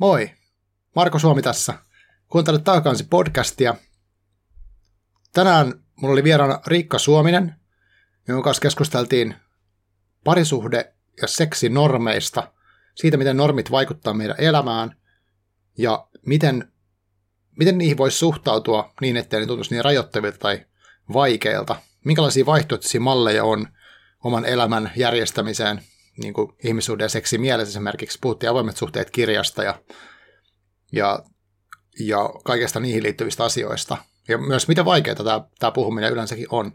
Moi, Marko Suomi tässä. Kuuntelet Taakansi podcastia. Tänään mulla oli vieraana Riikka Suominen, jonka kanssa keskusteltiin parisuhde- ja seksinormeista, siitä miten normit vaikuttaa meidän elämään ja miten, miten niihin voisi suhtautua niin, ettei ne tuntuisi niin rajoittavilta tai vaikeilta. Minkälaisia vaihtoehtoisia malleja on oman elämän järjestämiseen, niin kuin ihmissuhde ja seksi mielessä esimerkiksi. Puhuttiin avoimet suhteet kirjasta ja, ja, ja kaikesta niihin liittyvistä asioista. Ja myös miten vaikeaa tämä, tämä puhuminen yleensäkin on.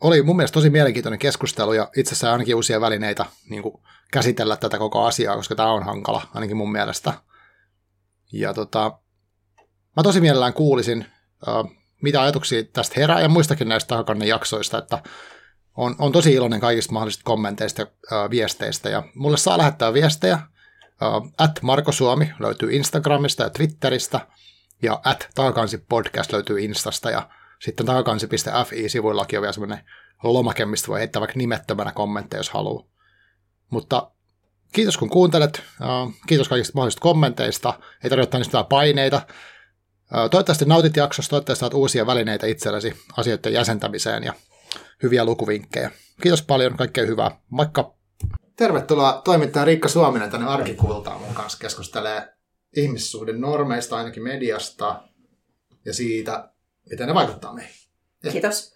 Oli mun mielestä tosi mielenkiintoinen keskustelu ja itse asiassa ainakin uusia välineitä niin kuin käsitellä tätä koko asiaa, koska tämä on hankala, ainakin mun mielestä. Ja tota, mä tosi mielellään kuulisin, mitä ajatuksia tästä herää ja muistakin näistä takakanne jaksoista, että on, on tosi iloinen kaikista mahdollisista kommenteista ja äh, viesteistä. Ja mulle saa lähettää viestejä. Äh, at Marko Suomi löytyy Instagramista ja Twitteristä. Ja at Takakansi podcast löytyy Instasta. Ja sitten takakansi.fi-sivuillakin on vielä semmoinen lomake, mistä voi heittää vaikka nimettömänä kommentteja, jos haluaa. Mutta kiitos kun kuuntelet. Äh, kiitos kaikista mahdollisista kommenteista. Ei tarvitse ottaa paineita. Toivottavasti nautit jaksosta, toivottavasti saat uusia välineitä itsellesi asioiden jäsentämiseen ja hyviä lukuvinkkejä. Kiitos paljon, kaikkea hyvää. Moikka! Tervetuloa toimittaja Riikka Suominen tänne Arkikultaan mun kanssa keskustelee ihmissuhden normeista, ainakin mediasta, ja siitä, miten ne vaikuttaa meihin. Kiitos.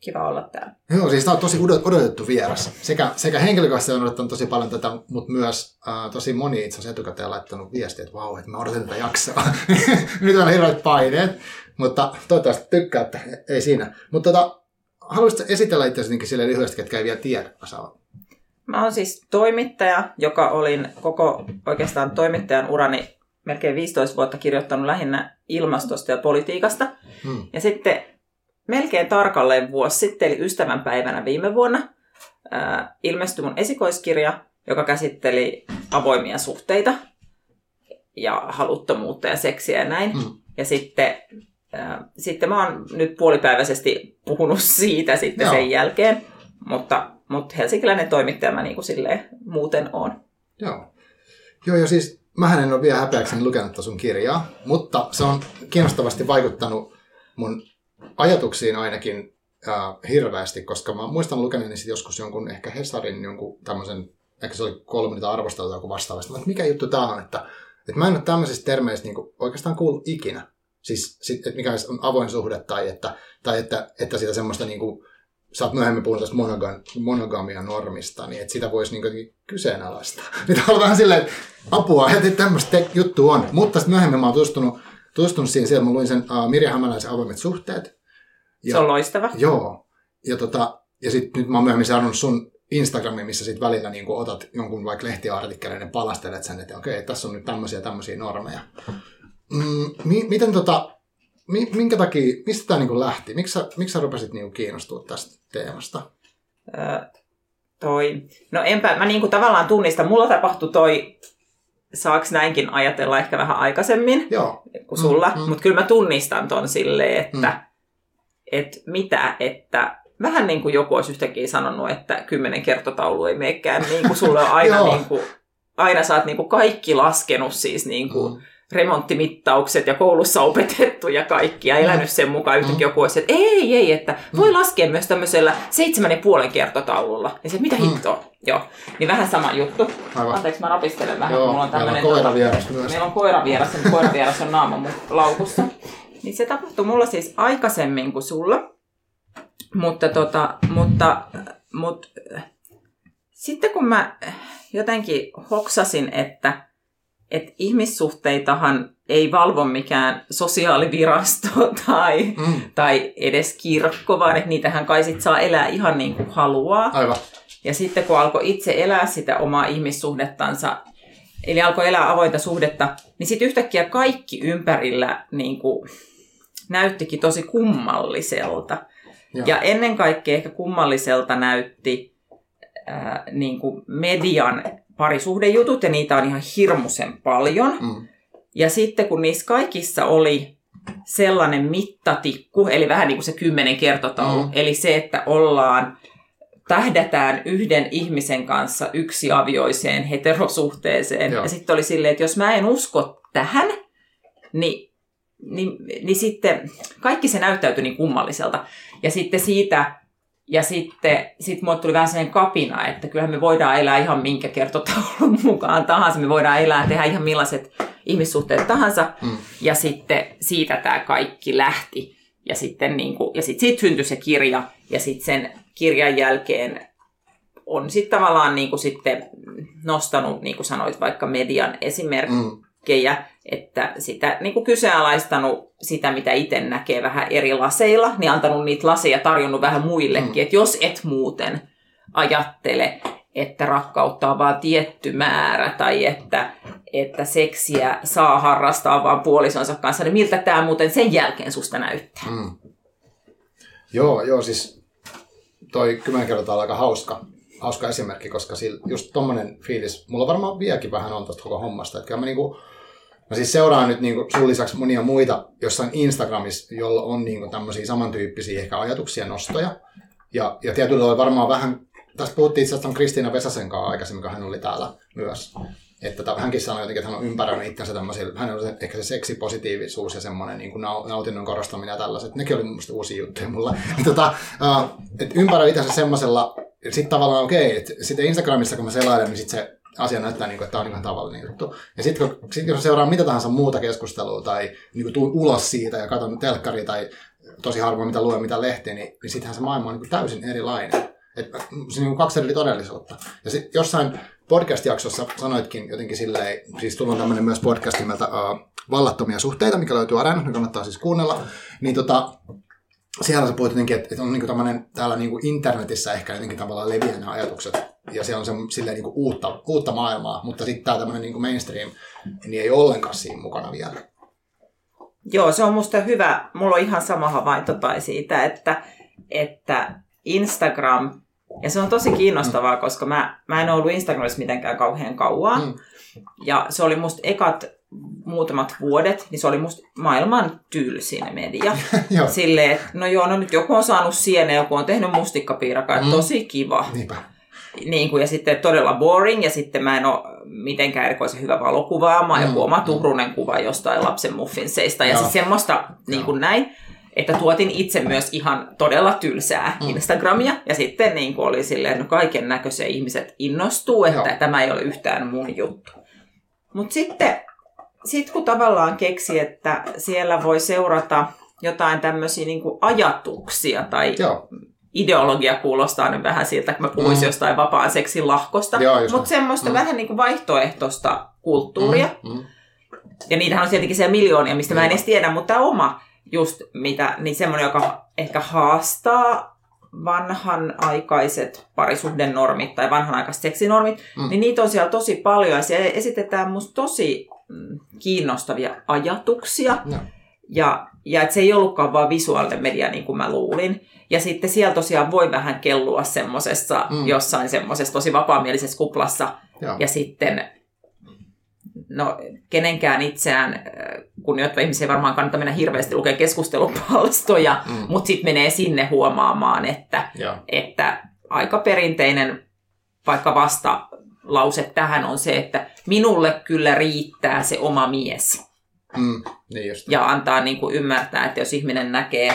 Kiva olla täällä. Joo, siis tämä on tosi odotettu vieras. Sekä, sekä henkilökohtaisesti on odottanut tosi paljon tätä, mutta myös äh, tosi moni itse asiassa etukäteen laittanut viestiä, että vau, että mä odotan tätä jaksoa. Nyt on hirveät paineet, mutta toivottavasti tykkäätte, ei siinä. Mutta tota, haluaisitko esitellä itse sille lyhyesti, ketkä ei vielä tiedä, sä Mä oon siis toimittaja, joka olin koko oikeastaan toimittajan urani melkein 15 vuotta kirjoittanut lähinnä ilmastosta ja politiikasta. Hmm. Ja sitten melkein tarkalleen vuosi sitten, eli ystävänpäivänä viime vuonna, ää, ilmestyi mun esikoiskirja, joka käsitteli avoimia suhteita ja haluttomuutta ja seksiä ja näin. Hmm. Ja sitten sitten mä oon nyt puolipäiväisesti puhunut siitä sitten Joo. sen jälkeen, mutta, mutta helsinkiläinen toimittaja mä niin kuin silleen muuten on. Joo. Joo, ja siis mä en ole vielä häpeäkseni lukenut sun kirjaa, mutta se on kiinnostavasti vaikuttanut mun ajatuksiin ainakin äh, hirveästi, koska mä muistan lukeneeni sit joskus jonkun ehkä Hesarin jonkun tämmöisen, ehkä se oli kolme niitä arvostelua joku vastaavasti, mutta mikä juttu tää on, että, että mä en ole tämmöisistä termeistä niin oikeastaan kuullut ikinä. Siis, sit, että mikä on avoin suhde tai että, tai että, että sitä semmoista niin kuin, sä oot myöhemmin puhunut tästä monogam, monogamia normista, niin että sitä voisi niin kyseenalaistaa. Nyt on vähän silleen, että apua, että tämmöistä juttu on. Mutta sitten myöhemmin mä oon tutustunut, tutustunut siihen, siellä mä luin sen uh, Mirja Hämäläisen avoimet suhteet. Ja, se on loistava. Joo. Ja, tota, ja sitten nyt mä oon myöhemmin saanut sun Instagramiin, missä sitten välillä niin otat jonkun vaikka lehtiartikkeleiden palastelet sen, että okei, tässä on nyt tämmöisiä tämmöisiä normeja. Mm, mi, miten tota, mi, minkä takia, mistä tämä niinku lähti? Miksi sä, miksi sä rupesit niinku kiinnostua tästä teemasta? Öö, toi, no enpä, mä niinku tavallaan tunnistan, mulla tapahtui toi, saaks näinkin ajatella ehkä vähän aikaisemmin Joo. kuin sulla, mm, mm. mutta kyllä mä tunnistan ton silleen, että mm. et mitä, että vähän niin kuin joku olisi yhtäkkiä sanonut, että kymmenen kertotaulu ei meekään, niin kuin sulle on aina, niin kuin, aina sä oot niin kuin kaikki laskenut siis niin kuin, mm remonttimittaukset ja koulussa opetettu ja kaikki ja elänyt sen mukaan yhtäkkiä mm. joku olisi, että ei, ei, että voi mm. laskea myös tämmöisellä seitsemän ja puolen kertotaululla. Ja se, mitä mm. hittoa? Joo, niin vähän sama juttu. Aivan. Anteeksi, mä rapistelen vähän, Joo, mulla on tämmöinen... Meillä on koiravieras myös. Meillä on koiravieras, sen koiravieras on naama mun laukussa. Niin se tapahtui mulla siis aikaisemmin kuin sulla. Mutta tota, mutta, mutta sitten kun mä jotenkin hoksasin, että että ihmissuhteitahan ei valvo mikään sosiaalivirasto tai, mm. tai edes kirkko, vaan että niitähän kai sit saa elää ihan niin kuin haluaa. Aivan. Ja sitten kun alkoi itse elää sitä omaa ihmissuhdettansa, eli alkoi elää avointa suhdetta, niin sitten yhtäkkiä kaikki ympärillä niin kuin, näyttikin tosi kummalliselta. Joo. Ja ennen kaikkea ehkä kummalliselta näytti ää, niin kuin median parisuhdejutut, ja niitä on ihan hirmuisen paljon. Mm. Ja sitten kun niissä kaikissa oli sellainen mittatikku, eli vähän niin kuin se kymmenen kertotaulu, mm. eli se, että ollaan tähdätään yhden ihmisen kanssa yksiavioiseen heterosuhteeseen. Joo. Ja sitten oli silleen, että jos mä en usko tähän, niin, niin, niin sitten kaikki se näyttäytyi niin kummalliselta. Ja sitten siitä ja sitten sit mulle tuli vähän sellainen kapina, että kyllähän me voidaan elää ihan minkä kertotaulun mukaan tahansa. Me voidaan elää tehdä ihan millaiset ihmissuhteet tahansa. Mm. Ja sitten siitä tämä kaikki lähti. Ja sitten niin kuin, ja sit siitä syntyi se kirja. Ja sitten sen kirjan jälkeen on sitten tavallaan niin kuin sitten nostanut, niin kuin sanoit, vaikka median esimerkkejä, mm. Että sitä niin kuin kyseenalaistanut sitä, mitä itse näkee vähän eri laseilla, niin antanut niitä laseja tarjonnut vähän muillekin, mm. että jos et muuten ajattele, että rakkautta on vain tietty määrä tai että, että seksiä saa harrastaa vaan puolisonsa kanssa, niin miltä tämä muuten sen jälkeen susta näyttää? Mm. Joo, joo, siis toi kymmenen kertaa aika hauska, hauska esimerkki, koska just tommonen fiilis, mulla varmaan vieläkin vähän on tästä koko hommasta, että kyllä mä niinku, Mä siis seuraan nyt niin sun lisäksi monia muita jossain Instagramissa, jolla on niin tämmöisiä samantyyppisiä ehkä ajatuksia, nostoja. Ja, ja tietyllä tavalla varmaan vähän, tässä puhuttiin itse asiassa Kristiina Vesasen kanssa aikaisemmin, kun hän oli täällä myös. Että hänkin sanoi jotenkin, että hän on ympäröinyt itsensä tämmöisillä, hän on ehkä se seksipositiivisuus ja semmoinen niin nautinnon korostaminen ja tällaiset. Nekin oli mun mielestä uusia juttuja mulla. tota, että ympäröi itsensä semmoisella, sitten tavallaan okei, okay, että sitten Instagramissa kun mä selailen, niin sitten se asia näyttää, niin kuin, että tämä on ihan tavallinen juttu. Ja sitten kun, sit, jos seuraa mitä tahansa muuta keskustelua tai niin kuin, tuun ulos siitä ja katson telkkari tai tosi harvoin mitä luen mitä lehtiä, niin, niin sittenhän se maailma on niin kuin täysin erilainen. Et, se on niin kaksi eri todellisuutta. Ja sitten jossain podcast-jaksossa sanoitkin jotenkin silleen, siis tullut tämmöinen myös podcast nimeltä uh, Vallattomia suhteita, mikä löytyy Areenasta, kannattaa siis kuunnella. Niin tota, siellä sä puhut jotenkin, että, että on niinku tämmöinen täällä niinku internetissä ehkä jotenkin tavallaan leviää nämä ajatukset. Ja siellä on se silleen niinku uutta, uutta maailmaa, mutta sitten tämä tämmöinen niinku mainstream, niin ei ollenkaan siinä mukana vielä. Joo, se on musta hyvä. Mulla on ihan sama havainto tai siitä, että, että Instagram, ja se on tosi kiinnostavaa, mm. koska mä, mä en ollut Instagramissa mitenkään kauhean kauan. Mm. Ja se oli musta ekat muutamat vuodet, niin se oli musta maailman tylsin media. Silleen, että no joo, no nyt joku on saanut sieneen, joku on tehnyt mustikkapiirakaa, mm. tosi kiva. Niinpä. Niin kuin, ja sitten todella boring, ja sitten mä en ole mitenkään erikoisen hyvä valokuvaamaan, mm. joku oma mm. tuhrunen kuva jostain lapsen muffinseista, ja siis semmoista niin kuin näin että tuotin itse myös ihan todella tylsää mm. Instagramia. Ja sitten niin kuin oli silleen, no kaiken näköisiä ihmiset innostuu, että Joo. tämä ei ole yhtään mun juttu. Mutta sitten sitten kun tavallaan keksi, että siellä voi seurata jotain tämmöisiä niin ajatuksia tai Joo. Ideologia kuulostaa nyt vähän siltä, kun mä puhuisin mm. jostain vapaan seksin lahkosta, mutta semmoista mm. vähän niin kuin vaihtoehtoista kulttuuria. Mm. Mm. Ja niitähän on tietenkin siellä miljoonia, mistä mm. mä en edes tiedä, mutta tämä oma just mitä, niin semmoinen, joka ehkä haastaa vanhanaikaiset parisuhdenormit tai vanhanaikaiset seksinormit, mm. niin niitä on siellä tosi paljon ja siellä esitetään musta tosi Mm, kiinnostavia ajatuksia. No. Ja, ja että se ei ollutkaan vaan visuaalinen media niin kuin mä luulin. Ja sitten siellä tosiaan voi vähän kellua semmoisessa, mm. jossain semmoisessa tosi vapaamielisessä kuplassa. Joo. Ja sitten, no kenenkään itseään äh, kunnioittava ihmisiä varmaan kannattaa mennä hirveästi lukea keskustelupalstoja, mm. mutta sitten menee sinne huomaamaan, että, että aika perinteinen vaikka vasta lause tähän on se, että minulle kyllä riittää se oma mies. Mm, niin just. Ja antaa niin kuin ymmärtää, että jos ihminen näkee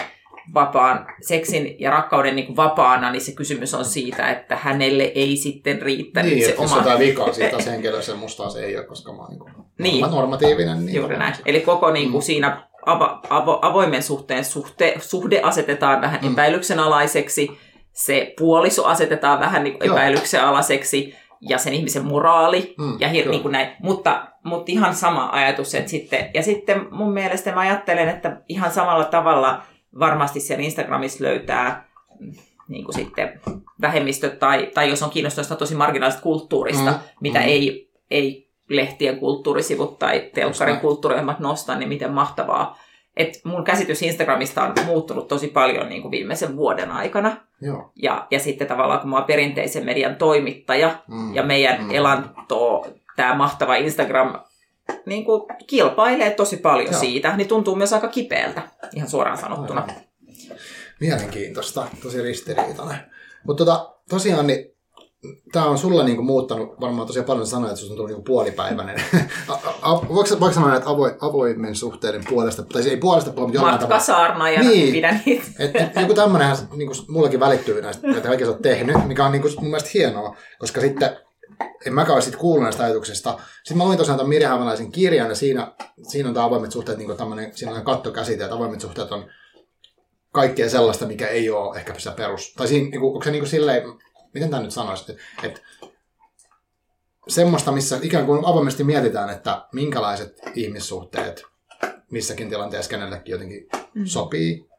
vapaan seksin ja rakkauden niin kuin vapaana, niin se kysymys on siitä, että hänelle ei sitten riittänyt niin, se oma... Niin, jotain vikaa siitä henkilössä, musta se ei ole, koska mä oon niin niin. normatiivinen. Niin Juuri näin. Eli koko niin kuin mm. siinä avo, avo, avoimen suhteen suhte, suhde asetetaan vähän mm. epäilyksenalaiseksi, se puoliso asetetaan vähän niin epäilyksenalaiseksi, ja sen ihmisen moraali mm, ja hir, niin kuin näin. Mutta, mutta ihan sama ajatus. Että sitten, ja sitten mun mielestä mä ajattelen, että ihan samalla tavalla varmasti siellä Instagramissa löytää mm, niin kuin sitten vähemmistö tai, tai jos on kiinnostusta tosi marginaalisesta kulttuurista, mm, mitä mm. ei, ei lehtien kulttuurisivut tai telkkarin kulttuuriohjelmat nosta, niin miten mahtavaa et mun käsitys Instagramista on muuttunut tosi paljon niin kuin viimeisen vuoden aikana. Joo. Ja, ja sitten tavallaan kun mä oon perinteisen median toimittaja mm. ja meidän mm. elanto, tämä mahtava Instagram niin kuin kilpailee tosi paljon Joo. siitä, niin tuntuu myös aika kipeältä, ihan suoraan sanottuna. Aivan. Mielenkiintoista, tosi ristiriitainen. Mutta tota, tosiaan niin tämä on sulla niinku muuttanut varmaan tosiaan paljon sanoja, että sinusta on tullut niinku puolipäiväinen. voiko, voiko sanoa näitä avo, avoimen suhteiden puolesta, tai ei puolesta puolesta, mutta jollain tavalla. Matkasaarna ja niin. pidän niitä. Et, et, joku tämmöinenhän niinku, mullakin välittyy näistä, mitä kaikki olet tehnyt, mikä on niinku, mun mielestä hienoa, koska sitten en mäkään ole sitten kuullut näistä ajatuksista. Sitten mä luin tosiaan tämän Mirja Hämäläisen kirjan, ja siinä, siinä on tämä avoimet suhteet, niin tämmöinen, siinä on kattokäsite, että avoimet suhteet on kaikkea sellaista, mikä ei ole ehkä se perus. Tai siinä, niin kuin, onko se niin kuin silleen, miten tämä nyt sanoisi, että, että semmoista, missä ikään kuin avoimesti mietitään, että minkälaiset ihmissuhteet missäkin tilanteessa kenellekin jotenkin mm. sopii.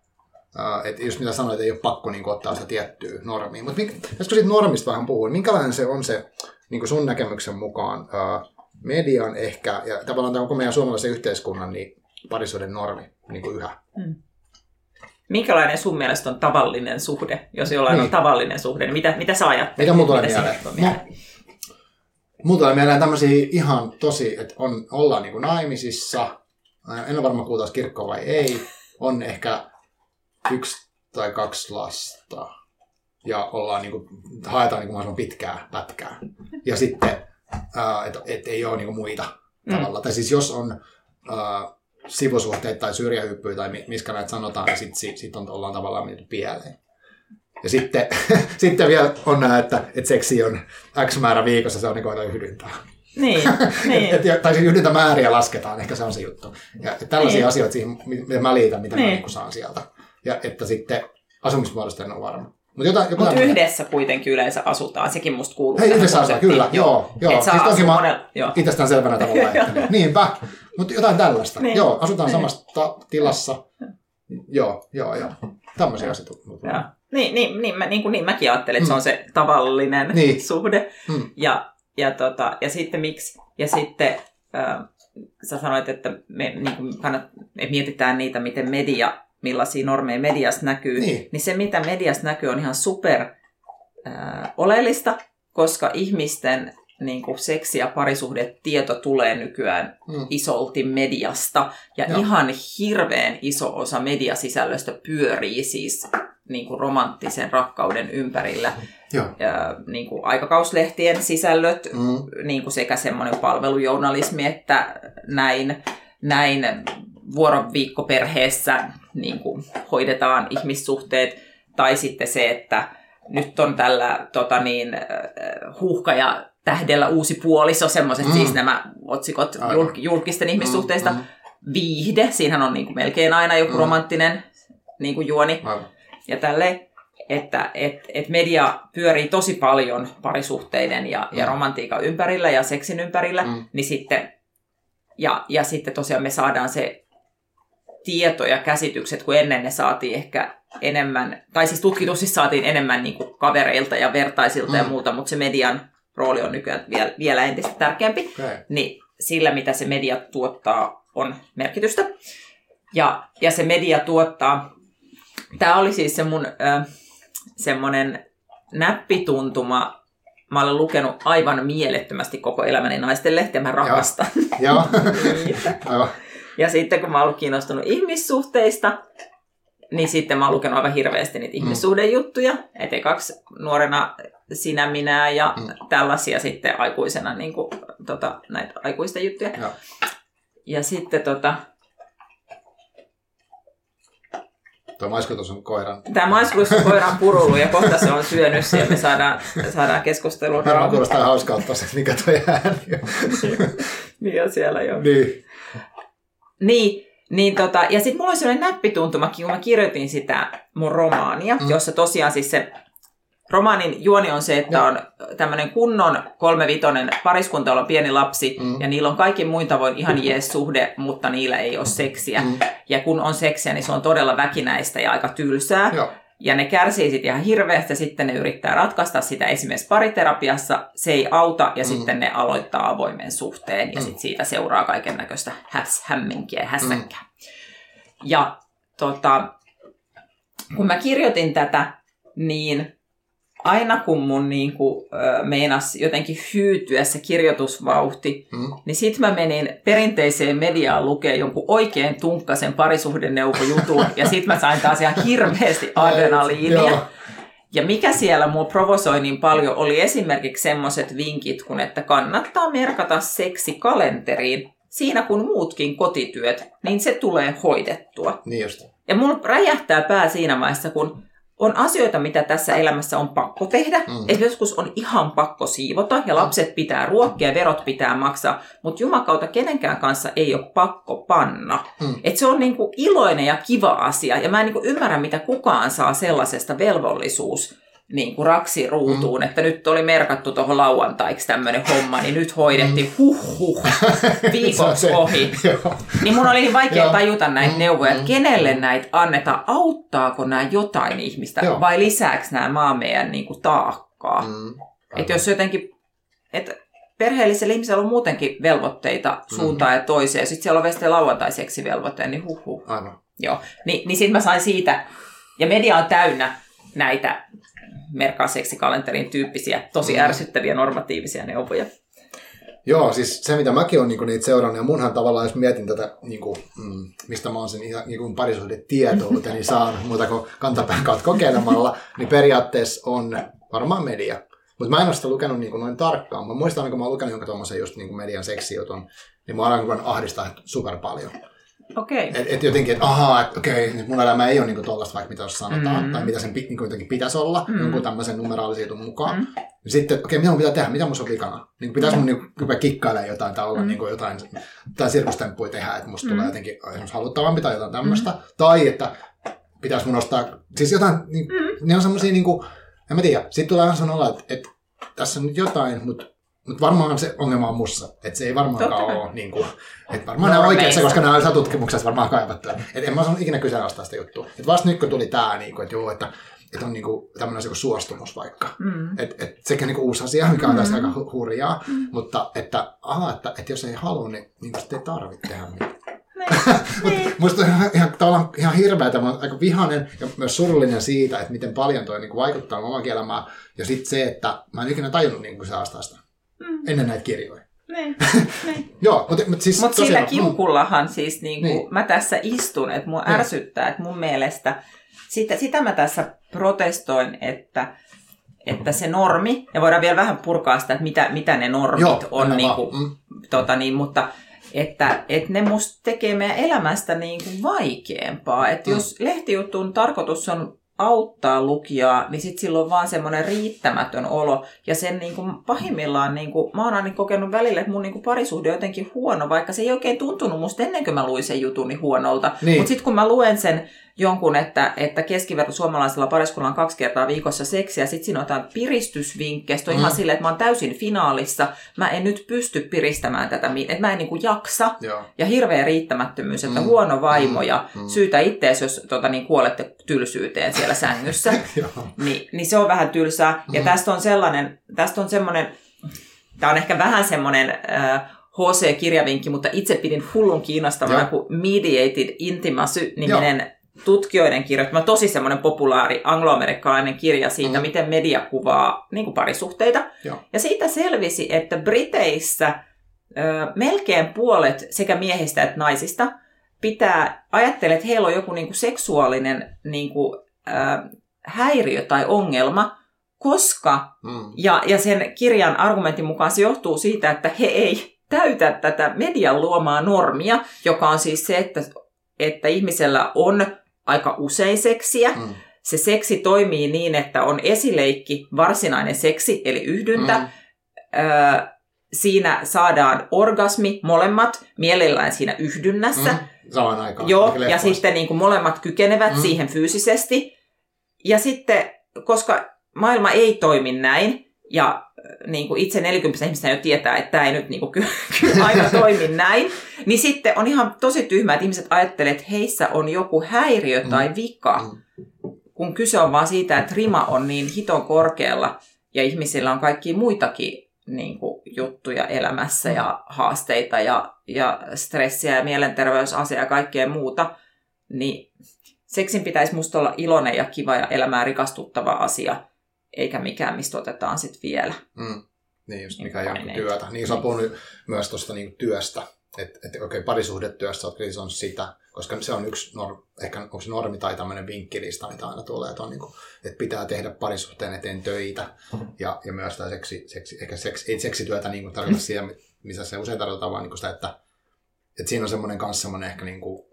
Uh, että just mitä sanoit, ei ole pakko niin kuin, ottaa sitä tiettyä normia. Mutta josko siitä normista vähän puhuu, minkälainen se on se niin kuin sun näkemyksen mukaan median ehkä, ja tavallaan tämä koko meidän suomalaisen yhteiskunnan niin parisuuden normi niin kuin yhä? Mm. Minkälainen sun mielestä on tavallinen suhde? Jos jollain niin. on tavallinen suhde, niin mitä, mitä sä ajattelet? Mikä mun tulee mieleen? mieleen? Mun tulee mieleen tämmöisiä ihan tosi, että on, ollaan niin kuin naimisissa, en ole varma kuultaisi kirkko vai ei, on ehkä yksi tai kaksi lasta ja ollaan niin kuin, haetaan niin kuin mahdollisimman pitkää pätkää. Ja sitten, että et ei ole niin kuin muita mm. tavalla. Tai siis jos on ää, sivusuhteita tai syrjähyppyjä tai miskä näitä sanotaan, niin sitten sit, sit on, ollaan tavallaan mennyt pieleen. Ja sitten, sitten vielä on nämä, että, että seksi on X määrä viikossa, se on niin kuin yhdyntää. Niin, niin. et, et, tai siis yhdyntämääriä lasketaan, ehkä se on se juttu. Ja tällaisia niin. asioita siihen, mitä mä liitän, mitä niin. mä niin saan sieltä. Ja että sitten asumismuodosta en ole varma. Mutta jotain, jotain Mut yhdessä kuitenkin yleensä asutaan, sekin musta kuuluu Hei, yhdessä asutaan, kyllä, joo. joo. Et siis toki mä joo. itsestään selvänä tavalla, että niinpä. Mutta jotain tällaista. Niin. Joo, asutaan niin. samassa tilassa. Joo, joo, joo. Tämmöisiä asioita. Niin, niin, niin, mä, niin, kuin niin mäkin ajattelin, että mm. se on se tavallinen niin. suhde. Mm. Ja, ja, tota, ja sitten miksi, ja sitten äh, sä sanoit, että me niin kuin kannat, me mietitään niitä, miten media millaisia normeja mediassa näkyy, niin, niin se mitä mediassa näkyy on ihan super äh, oleellista, koska ihmisten niin kuin seksi- ja parisuhdetieto tulee nykyään mm. isolti mediasta. Ja Joo. ihan hirveän iso osa mediasisällöstä pyörii siis niin kuin romanttisen rakkauden ympärillä. Joo. Ja, niin kuin aikakauslehtien sisällöt, mm. niin kuin sekä semmoinen palvelujournalismi, että näin, näin vuoroviikkoperheessä niin kuin hoidetaan ihmissuhteet, tai sitten se, että nyt on tällä tota niin, äh, huuhka ja tähdellä uusi puoliso, semmoiset mm. siis nämä otsikot julk, julkisten mm, ihmissuhteista. Mm, mm. Viihde, siinähän on niin kuin melkein aina joku mm. romanttinen niin kuin juoni. Mm. Ja tälle, että et, et media pyörii tosi paljon parisuhteiden ja, mm. ja romantiikan ympärillä ja seksin ympärillä, mm. niin sitten, ja, ja sitten tosiaan me saadaan se tieto ja käsitykset, kun ennen ne saatiin ehkä enemmän, tai siis tutkitusti saatiin enemmän niin kuin kavereilta ja vertaisilta mm. ja muuta, mutta se median rooli on nykyään vielä, vielä entistä tärkeämpi. Okay. Niin sillä, mitä se media tuottaa, on merkitystä. Ja, ja se media tuottaa, tämä oli siis se mun äh, semmoinen näppituntuma, mä olen lukenut aivan mielettömästi koko elämäni naisten lehtiä, mä rakastan. Joo. Aivan. Ja sitten kun mä oon kiinnostunut ihmissuhteista, niin sitten mä oon lukenut aivan hirveästi niitä mm. ihmissuhdejuttuja. Et kaksi nuorena sinä, minä ja mm. tällaisia sitten aikuisena niin kuin, tota, näitä aikuisten juttuja. Ja, ja sitten tota, Tuo maiskutus on koiran. Tämä maiskutus on koiran purulu ja kohta se on syönyt ja me saadaan, saadaan keskustelua. Varmaan kuulostaa hauskaa ottaa se, mikä toi ääni Niin ja siellä jo. Niin. Niin, niin tota, ja sitten mulla oli sellainen näppituntumakin, kun mä kirjoitin sitä mun romaania, mm. jossa tosiaan siis se romaanin juoni on se, että ja. on tämmöinen kunnon kolmevitonen pariskunta, on pieni lapsi, mm. ja niillä on kaikki muin tavoin ihan jees suhde, mutta niillä ei ole seksiä. Mm. Ja kun on seksiä, niin se on todella väkinäistä ja aika tylsää. Ja. Ja ne kärsii sitten ihan hirveästi, sitten ne yrittää ratkaista sitä esimerkiksi pariterapiassa, se ei auta, ja mm. sitten ne aloittaa avoimen suhteen, ja mm. sitten siitä seuraa kaiken näköistä hämminkiä ja hässäkkää. Mm. Ja tota, kun mä kirjoitin tätä, niin aina kun mun niin kuin, meinas jotenkin hyytyä se kirjoitusvauhti, mm. niin sit mä menin perinteiseen mediaan lukea jonkun oikein tunkkasen parisuhdeneuvojutun, ja sit mä sain taas ihan hirveästi adrenaliinia. Ja mikä siellä mua provosoi niin paljon oli esimerkiksi semmoiset vinkit, kun että kannattaa merkata seksi kalenteriin siinä kun muutkin kotityöt, niin se tulee hoidettua. Niin just. Ja mulla räjähtää pää siinä vaiheessa, kun on asioita, mitä tässä elämässä on pakko tehdä. Mm. Esimerkiksi joskus on ihan pakko siivota ja lapset pitää ruokkia ja verot pitää maksaa, mutta jumakauta kenenkään kanssa ei ole pakko panna. Mm. Et se on niinku iloinen ja kiva asia ja mä en niinku ymmärrä, mitä kukaan saa sellaisesta velvollisuus niin kuin raksi ruutuun, mm. että nyt oli merkattu tuohon lauantaiksi tämmöinen homma, niin nyt hoidettiin mm. huh huh viikoksi ohi. niin mun oli vaikea Joo. tajuta näitä mm. neuvoja, että mm. kenelle näitä annetaan, auttaako nämä jotain ihmistä Joo. vai lisääkö nämä maa meidän niin kuin taakkaa. Mm. Että jos jotenkin, että perheellisellä ihmisellä on muutenkin velvoitteita suuntaan mm. ja toiseen, ja sitten siellä on vielä lauantaiseksi velvoitteen, niin huh huh. Aivan. Joo, Ni, niin sitten mä sain siitä, ja media on täynnä näitä merkkaa seksikalenterin tyyppisiä, tosi mm. ärsyttäviä normatiivisia neuvoja. Joo, siis se mitä mäkin olen niin niitä seurannut, ja munhan tavallaan, jos mietin tätä, niin kuin, mm, mistä mä oon sen ihan niin parisuuden tietouteni niin saan muuta kuin kantapään kautta kokeilemalla, niin periaatteessa on varmaan media. Mutta mä en ole sitä lukenut niin kuin noin tarkkaan. Mä muistan, kun mä oon lukenut jonkun tuommoisen just niin kuin median seksijutun, niin mä oon ahdistaa super paljon. Okei. Okay. Et, et jotenkin, että ahaa, että okei, nyt mun elämä ei ole niinku tollaista, vaikka mitä sanotaan, mm-hmm. tai mitä sen niinku jotenkin pitäisi olla, mm-hmm. jonkun tämmöisen numeraalisen jutun mukaan. Mm-hmm. Sitten, okei, okay, mitä mun pitää tehdä, mitä mun on vikana? Niin pitäisi mun niinku, kikkailemaan jotain tai olla mm-hmm. niinku jotain, tai sirkustemppuja tehdä, että musta mm-hmm. tulee jotenkin esimerkiksi haluttavampi tai jotain tämmöistä. Mm-hmm. Tai että pitäisi mun ostaa, siis jotain, niin, mm-hmm. ne on semmoisia niinku, en mä tiedä, sitten tulee aina olla, että, että tässä on nyt jotain, mutta mutta varmaan se ongelma on mussa. Että se ei varmaankaan ole, niin kuin, että varmaan nämä oikeassa, koska nämä on tutkimuksessa varmaan kaivattu. Että en mä sanonut ikinä kyseenalaistaa sitä juttua. Että vasta nyt kun tuli tämä, niin kuin, että joo, että, että on niin kuin, tämmöinen kuin suostumus vaikka. Mm. Et, sekä niin kuin uusi asia, mikä on tässä mm. aika hurjaa. Mm. Mutta että, aha, että, että jos ei halua, niin, niin sitten ei tarvitse tehdä mitään. Niin. Musta on ihan, ihan, tavallaan ihan hirveätä, mä aika vihainen ja myös surullinen siitä, että miten paljon toi niin kuin vaikuttaa omaan elämään. Ja sitten se, että mä en ikinä tajunnut niin kuin se sitä mm. ennen näitä kirjoja. Niin, niin. Joo, mutta, mutta siis Mut sillä kiukullahan siis niin kuin, niin. mä tässä istun, että mua niin. ärsyttää, että mun mielestä sitä, sitä mä tässä protestoin, että, että se normi, ja voidaan vielä vähän purkaa sitä, että mitä, mitä ne normit Joo, on, niin kuin, mm. tota niin, mutta että, että ne musta tekee meidän elämästä niin kuin vaikeampaa. Että mm. jos lehtijutun tarkoitus on auttaa lukijaa, niin sitten silloin on vaan semmoinen riittämätön olo. Ja sen niin kuin pahimmillaan, niin kuin, mä oon aina kokenut välillä, että mun niin kuin parisuhde on jotenkin huono, vaikka se ei oikein tuntunut musta ennen kuin mä luin sen jutun niin huonolta. Niin. Mutta sitten kun mä luen sen jonkun, että, että keskiverto suomalaisella pariskunnalla on kaksi kertaa viikossa seksiä, sitten siinä on jotain piristysvinkkejä, on mm. ihan silleen, että mä oon täysin finaalissa, mä en nyt pysty piristämään tätä, että mä en niin kuin jaksa, Joo. ja hirveä riittämättömyys, että mm. huono vaimo, mm. ja mm. syytä ittees, jos tota, niin kuolette tylsyyteen siellä sängyssä, niin, niin se on vähän tylsää, mm. ja tästä on sellainen, tästä on semmoinen, tämä on ehkä vähän semmoinen, äh, HC-kirjavinkki, mutta itse pidin hullun kiinnostavana, kuin Mediated Intimacy-niminen tutkijoiden kirjoittama tosi semmoinen populaari angloamerikkalainen kirja siitä, mm. miten media kuvaa niin kuin parisuhteita. Joo. Ja siitä selvisi, että Briteissä ö, melkein puolet sekä miehistä että naisista pitää, ajattelee, että heillä on joku niin kuin seksuaalinen niin kuin, ö, häiriö tai ongelma, koska, mm. ja, ja sen kirjan argumentin mukaan se johtuu siitä, että he ei täytä tätä median luomaa normia, joka on siis se, että, että ihmisellä on aika usein seksiä. Mm. Se seksi toimii niin, että on esileikki, varsinainen seksi, eli yhdyntä. Mm. Öö, siinä saadaan orgasmi, molemmat, mielellään siinä yhdynnässä. Mm. Samaan aikaan. Joo, ja sitten niin kuin molemmat kykenevät mm. siihen fyysisesti. Ja sitten, koska maailma ei toimi näin, ja niin kuin itse 40 ihmistä jo tietää, että tämä ei nyt niin kuin, kyllä aina toimi näin, niin sitten on ihan tosi tyhmää, että ihmiset ajattelee, että heissä on joku häiriö tai mm. vika, mm. kun kyse on vaan siitä, että rima on niin hiton korkealla ja ihmisillä on kaikki muitakin niin kuin, juttuja elämässä ja haasteita ja, ja stressiä ja mielenterveysasiaa ja kaikkea muuta, niin seksin pitäisi musta olla iloinen ja kiva ja elämää rikastuttava asia – eikä mikään, mistä otetaan sitten vielä. Mm. Niin just, mikä ei ole työtä. Niin sä puhunut myös tuosta niin työstä, että et, okei, okay, parisuhdetyössä olet kritisoinut sitä, koska se on yksi, norm, ehkä onko se normi tai tämmöinen vinkkilista, mitä aina tulee, että, on niin kuin, että pitää tehdä parisuhteen eteen töitä ja, ja myös tämä seksi, seksi, ehkä seksi, ei seksityötä niin kuin tarkoita siihen, missä se usein tarkoittaa, vaan niin kuin sitä, että, että siinä on semmoinen kanssa semmoinen ehkä niin kuin,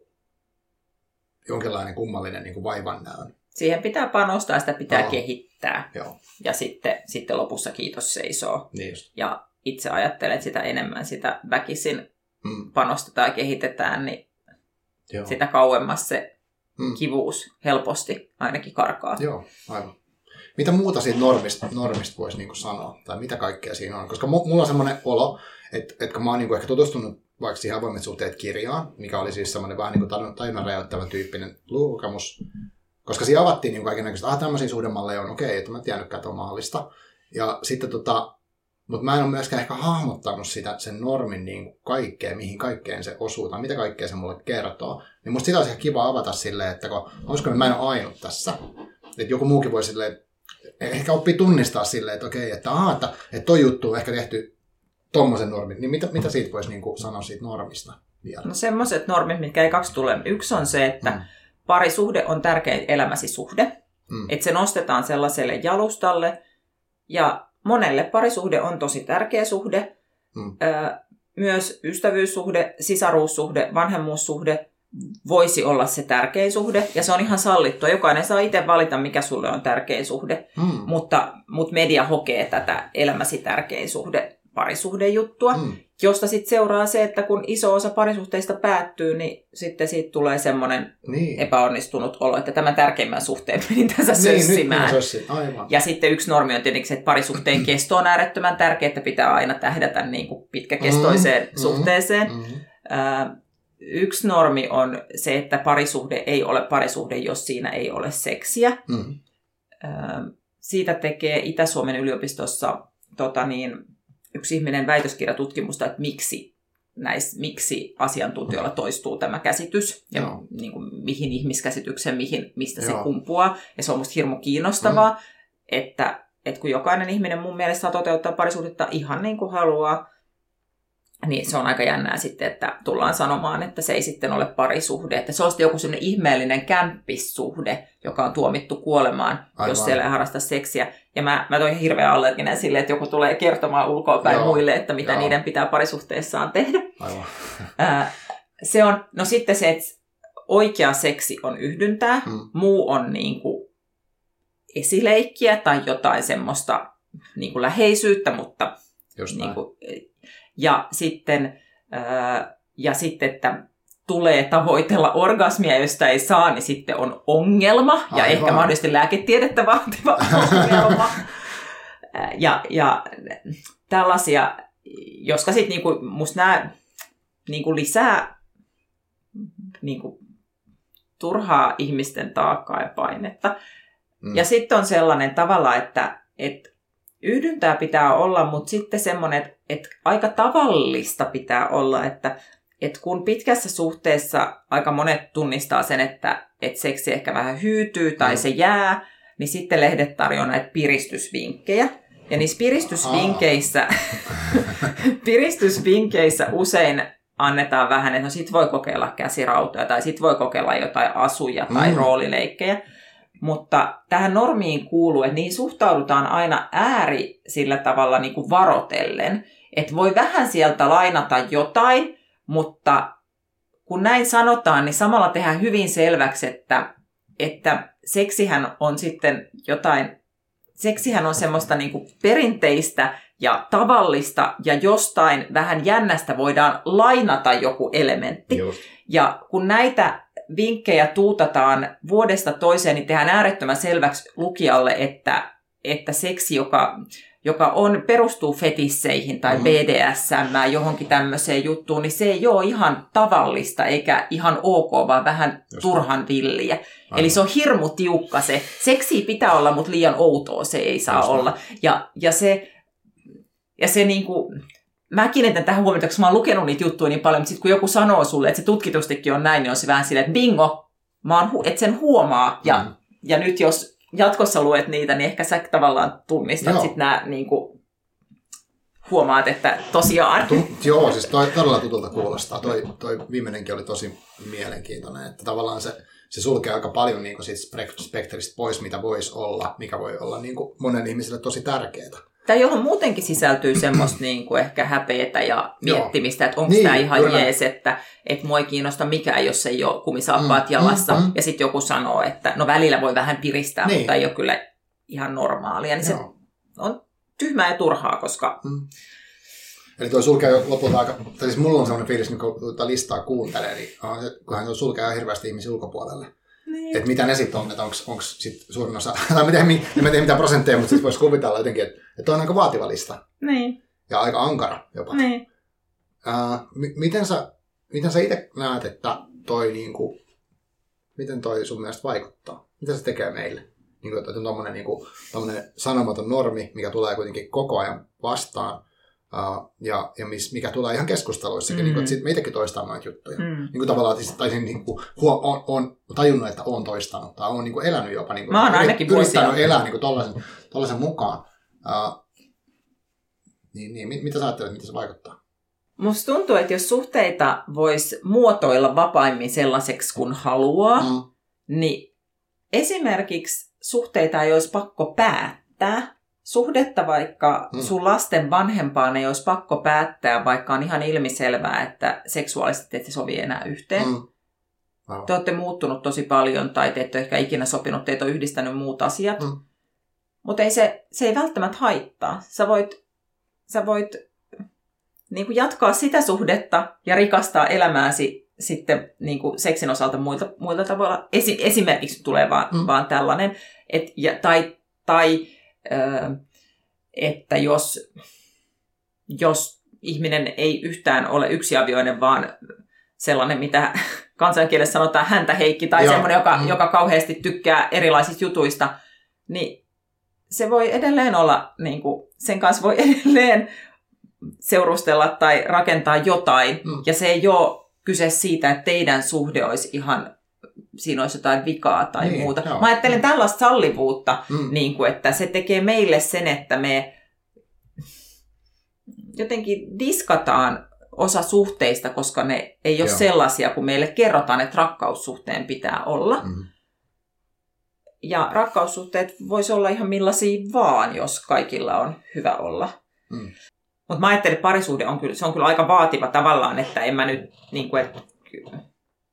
jonkinlainen kummallinen niin kuin vaivannäön. Siihen pitää panostaa, sitä pitää no. kehittää. Joo. Ja sitten, sitten lopussa kiitos seisoo. Niin just. Ja itse ajattelen, että sitä enemmän sitä väkisin mm. panostetaan ja kehitetään, niin Joo. sitä kauemmas se mm. kivuus helposti ainakin karkaa. Joo, aivan. Mitä muuta siitä normista, normista voisi niinku sanoa? Tai mitä kaikkea siinä on? Koska mulla on semmoinen olo, että, että kun mä oon niinku ehkä tutustunut vaikka siihen avoimet suhteet kirjaan, mikä oli siis semmoinen vähän niin kuin tajunnan räjäyttävä tyyppinen lukukamus, koska siinä avattiin niin kaiken näköistä, ah tämmöisiä suhdemalleja on, okei, okay, että mä en tiennytkään, että on mahdollista. Ja sitten tota, mutta mä en ole myöskään ehkä hahmottanut sitä, sen normin niin kuin kaikkeen, mihin kaikkeen se osuu, tai mitä kaikkea se mulle kertoo. Niin musta sitä olisi ehkä kiva avata silleen, että kun, olisiko mä en ole ainut tässä. Että joku muukin voi silleen, ehkä oppii tunnistaa silleen, että okei, että, aha, että, että toi juttu on ehkä tehty tuommoisen normin. Niin mitä, mitä siitä voisi niin kuin sanoa siitä normista vielä? No semmoiset normit, mitkä ei kaksi tule. Yksi on se, että mm. Parisuhde on tärkein elämäsi suhde. Mm. Että se nostetaan sellaiselle jalustalle, ja monelle parisuhde on tosi tärkeä suhde. Mm. Myös ystävyyssuhde, sisaruussuhde, vanhemmuussuhde voisi olla se tärkein suhde, ja se on ihan sallittua. Jokainen saa itse valita, mikä sulle on tärkein suhde, mm. mutta, mutta media hokee tätä elämäsi tärkein suhde parisuhdejuttua, mm. Josta sitten seuraa se, että kun iso osa parisuhteista päättyy, niin sitten siitä tulee semmoinen niin. epäonnistunut olo, että tämän tärkeimmän suhteen menin tässä niin, sössimään. Aivan. Ja sitten yksi normi on tietenkin se, että parisuhteen kesto on äärettömän tärkeä, että pitää aina tähdätä niin kuin pitkäkestoiseen mm, suhteeseen. Mm, mm. yksi normi on se, että parisuhde ei ole parisuhde, jos siinä ei ole seksiä. Mm. siitä tekee Itä-Suomen yliopistossa tota niin, yksi ihminen väitöskirjatutkimusta, että miksi, näis, miksi asiantuntijoilla toistuu tämä käsitys ja Joo. niin kuin, mihin ihmiskäsitykseen, mihin, mistä Joo. se kumpuaa. Ja se on musta hirmu kiinnostavaa, mm. että, että kun jokainen ihminen mun mielestä saa toteuttaa parisuhdetta ihan niin kuin haluaa, niin se on aika jännää sitten, että tullaan sanomaan, että se ei sitten ole parisuhde. Että se on sitten joku sellainen ihmeellinen kämppissuhde, joka on tuomittu kuolemaan, Aivan. jos siellä ei harrasta seksiä. Ja mä, mä toin hirveän allerginen sille, että joku tulee kertomaan ulkoa päin Joo. muille, että mitä Joo. niiden pitää parisuhteessaan tehdä. Aivan. se on, no sitten se, että oikea seksi on yhdyntää, hmm. muu on niin kuin esileikkiä tai jotain semmoista niin kuin läheisyyttä, mutta Just niin kuin, ja sitten, ja sitten, että tulee tavoitella orgasmia, josta ei saa, niin sitten on ongelma Aivan. ja ehkä mahdollisesti lääketiedettä vaativa ongelma. ja, ja tällaisia, joska sitten niinku, musta nämä niinku lisää niinku, turhaa ihmisten taakkaa ja painetta. Mm. Ja sitten on sellainen tavalla, että, että yhdyntää pitää olla, mutta sitten semmoinen, että, että aika tavallista pitää olla, että, että kun pitkässä suhteessa aika monet tunnistaa sen, että, että seksi ehkä vähän hyytyy tai mm. se jää, niin sitten lehdet tarjoaa näitä piristysvinkkejä. Ja niissä piristysvinkkeissä, piristysvinkkeissä usein annetaan vähän, että no sit voi kokeilla käsirautoja tai sit voi kokeilla jotain asuja tai mm. roolileikkejä. Mutta tähän normiin kuuluu, että niihin suhtaudutaan aina ääri sillä tavalla niin kuin varotellen. Että voi vähän sieltä lainata jotain, mutta kun näin sanotaan, niin samalla tehdään hyvin selväksi, että, että seksihän on sitten jotain, seksihän on semmoista niin kuin perinteistä ja tavallista ja jostain vähän jännästä voidaan lainata joku elementti. Just. Ja kun näitä vinkkejä tuutataan vuodesta toiseen, niin tehdään äärettömän selväksi lukijalle, että, että seksi, joka, joka on, perustuu fetisseihin tai. BDSM, johonkin tämmöiseen juttuun, niin se ei ole ihan tavallista eikä ihan ok, vaan vähän Just turhan villiä. Aivan. Eli se on hirmu tiukka se. Seksi pitää olla, mutta liian outoa se ei saa Just olla. Ja, ja se, ja se niinku, mä kiinnitän tähän huomiota, koska mä oon lukenut niitä juttuja niin paljon, mutta sitten kun joku sanoo sulle, että se tutkitustikin on näin, niin on se vähän silleen, että bingo, mä oon, että sen huomaa. Ja, mm. ja nyt jos jatkossa luet niitä, niin ehkä sä tavallaan tunnistat sitten nämä niin kuin, huomaat, että tosiaan. Tu- joo, siis toi todella tutulta kuulostaa. Toi, toi viimeinenkin oli tosi mielenkiintoinen, että tavallaan se, se sulkee aika paljon niin siitä spektristä pois, mitä voisi olla, mikä voi olla niin kuin monen ihmiselle tosi tärkeää. Tai johon muutenkin sisältyy semmoista niin kuin ehkä häpeetä ja miettimistä, että onko niin, tämä ihan kyllä. jees, että, että mua ei kiinnosta mikään, jos ei ole kumisaappaat mm, jalassa. Mm, mm. Ja sitten joku sanoo, että no välillä voi vähän piristää, niin. mutta ei ole kyllä ihan normaalia. Niin Joo. se on tyhmää ja turhaa, koska... Mm. Eli tuo sulkee lopulta aika, tai siis mulla on sellainen fiilis, kun tuota listaa kuuntelee, niin kunhan tuo sulkee hirveästi ihmisiä ulkopuolelle. Niin. Että mitä ne sitten on, että onko sit suurin osa, tai mitä, en tiedä mitä prosentteja, mutta sitten voisi kuvitella jotenkin, että, että on aika vaativa lista. Niin. Ja aika ankara jopa. Niin. Uh, m- miten sä, miten sä itse näet, että toi niinku, miten toi sun mielestä vaikuttaa? Mitä se tekee meille? Niin kuin, että on tommonen, niin kuin, tommonen sanomaton normi, mikä tulee kuitenkin koko ajan vastaan. Uh, ja, ja mis, mikä tulee ihan keskusteluissakin, mm. niin kuin, että sit meitäkin toistaa noita juttuja. Mm. Niin kuin tavallaan, että tai niin kuin, huo, on, on, tajunnut, että on toistanut, tai on niin kuin, elänyt jopa, niin kuin, Mä oon ainakin yrittänyt elää niin kuin, tollaisen, tollaisen mukaan. Uh, niin, niin, mit, mitä sä ajattelet, mitä se vaikuttaa? Musta tuntuu, että jos suhteita voisi muotoilla vapaimmin sellaiseksi kuin haluaa, mm. niin esimerkiksi suhteita ei olisi pakko päättää, suhdetta vaikka mm. sun lasten vanhempaan ei olisi pakko päättää, vaikka on ihan ilmiselvää, että seksuaalisesti ette sovi enää yhteen. Mm. Te olette muuttunut tosi paljon tai te ette ole ehkä ikinä sopinut, teitä on yhdistänyt muut asiat. Mm. Mutta ei se, se ei välttämättä haittaa. Sä voit, sä voit niin kuin jatkaa sitä suhdetta ja rikastaa elämääsi sitten niin kuin seksin osalta muilta, muilta tavoilla. Esi, esimerkiksi tulee vaan, mm. vaan tällainen, et, ja, tai, tai että jos, jos ihminen ei yhtään ole yksiavioinen, vaan sellainen, mitä kansankielessä sanotaan häntä Heikki, tai Joo. semmoinen, joka, mm. joka kauheasti tykkää erilaisista jutuista, niin se voi edelleen olla, niin kuin, sen kanssa voi edelleen seurustella tai rakentaa jotain, mm. ja se ei ole kyse siitä, että teidän suhde olisi ihan siinä olisi jotain vikaa tai niin, muuta. Joo. Mä ajattelen tällaista sallivuutta, mm. niin kuin, että se tekee meille sen, että me jotenkin diskataan osa suhteista, koska ne ei ole Joo. sellaisia, kun meille kerrotaan, että rakkaussuhteen pitää olla. Mm. Ja rakkaussuhteet voisi olla ihan millaisia vaan, jos kaikilla on hyvä olla. Mm. Mutta mä ajattelin, että parisuhde on kyllä, se on kyllä aika vaativa tavallaan, että en mä nyt, niin kuin, että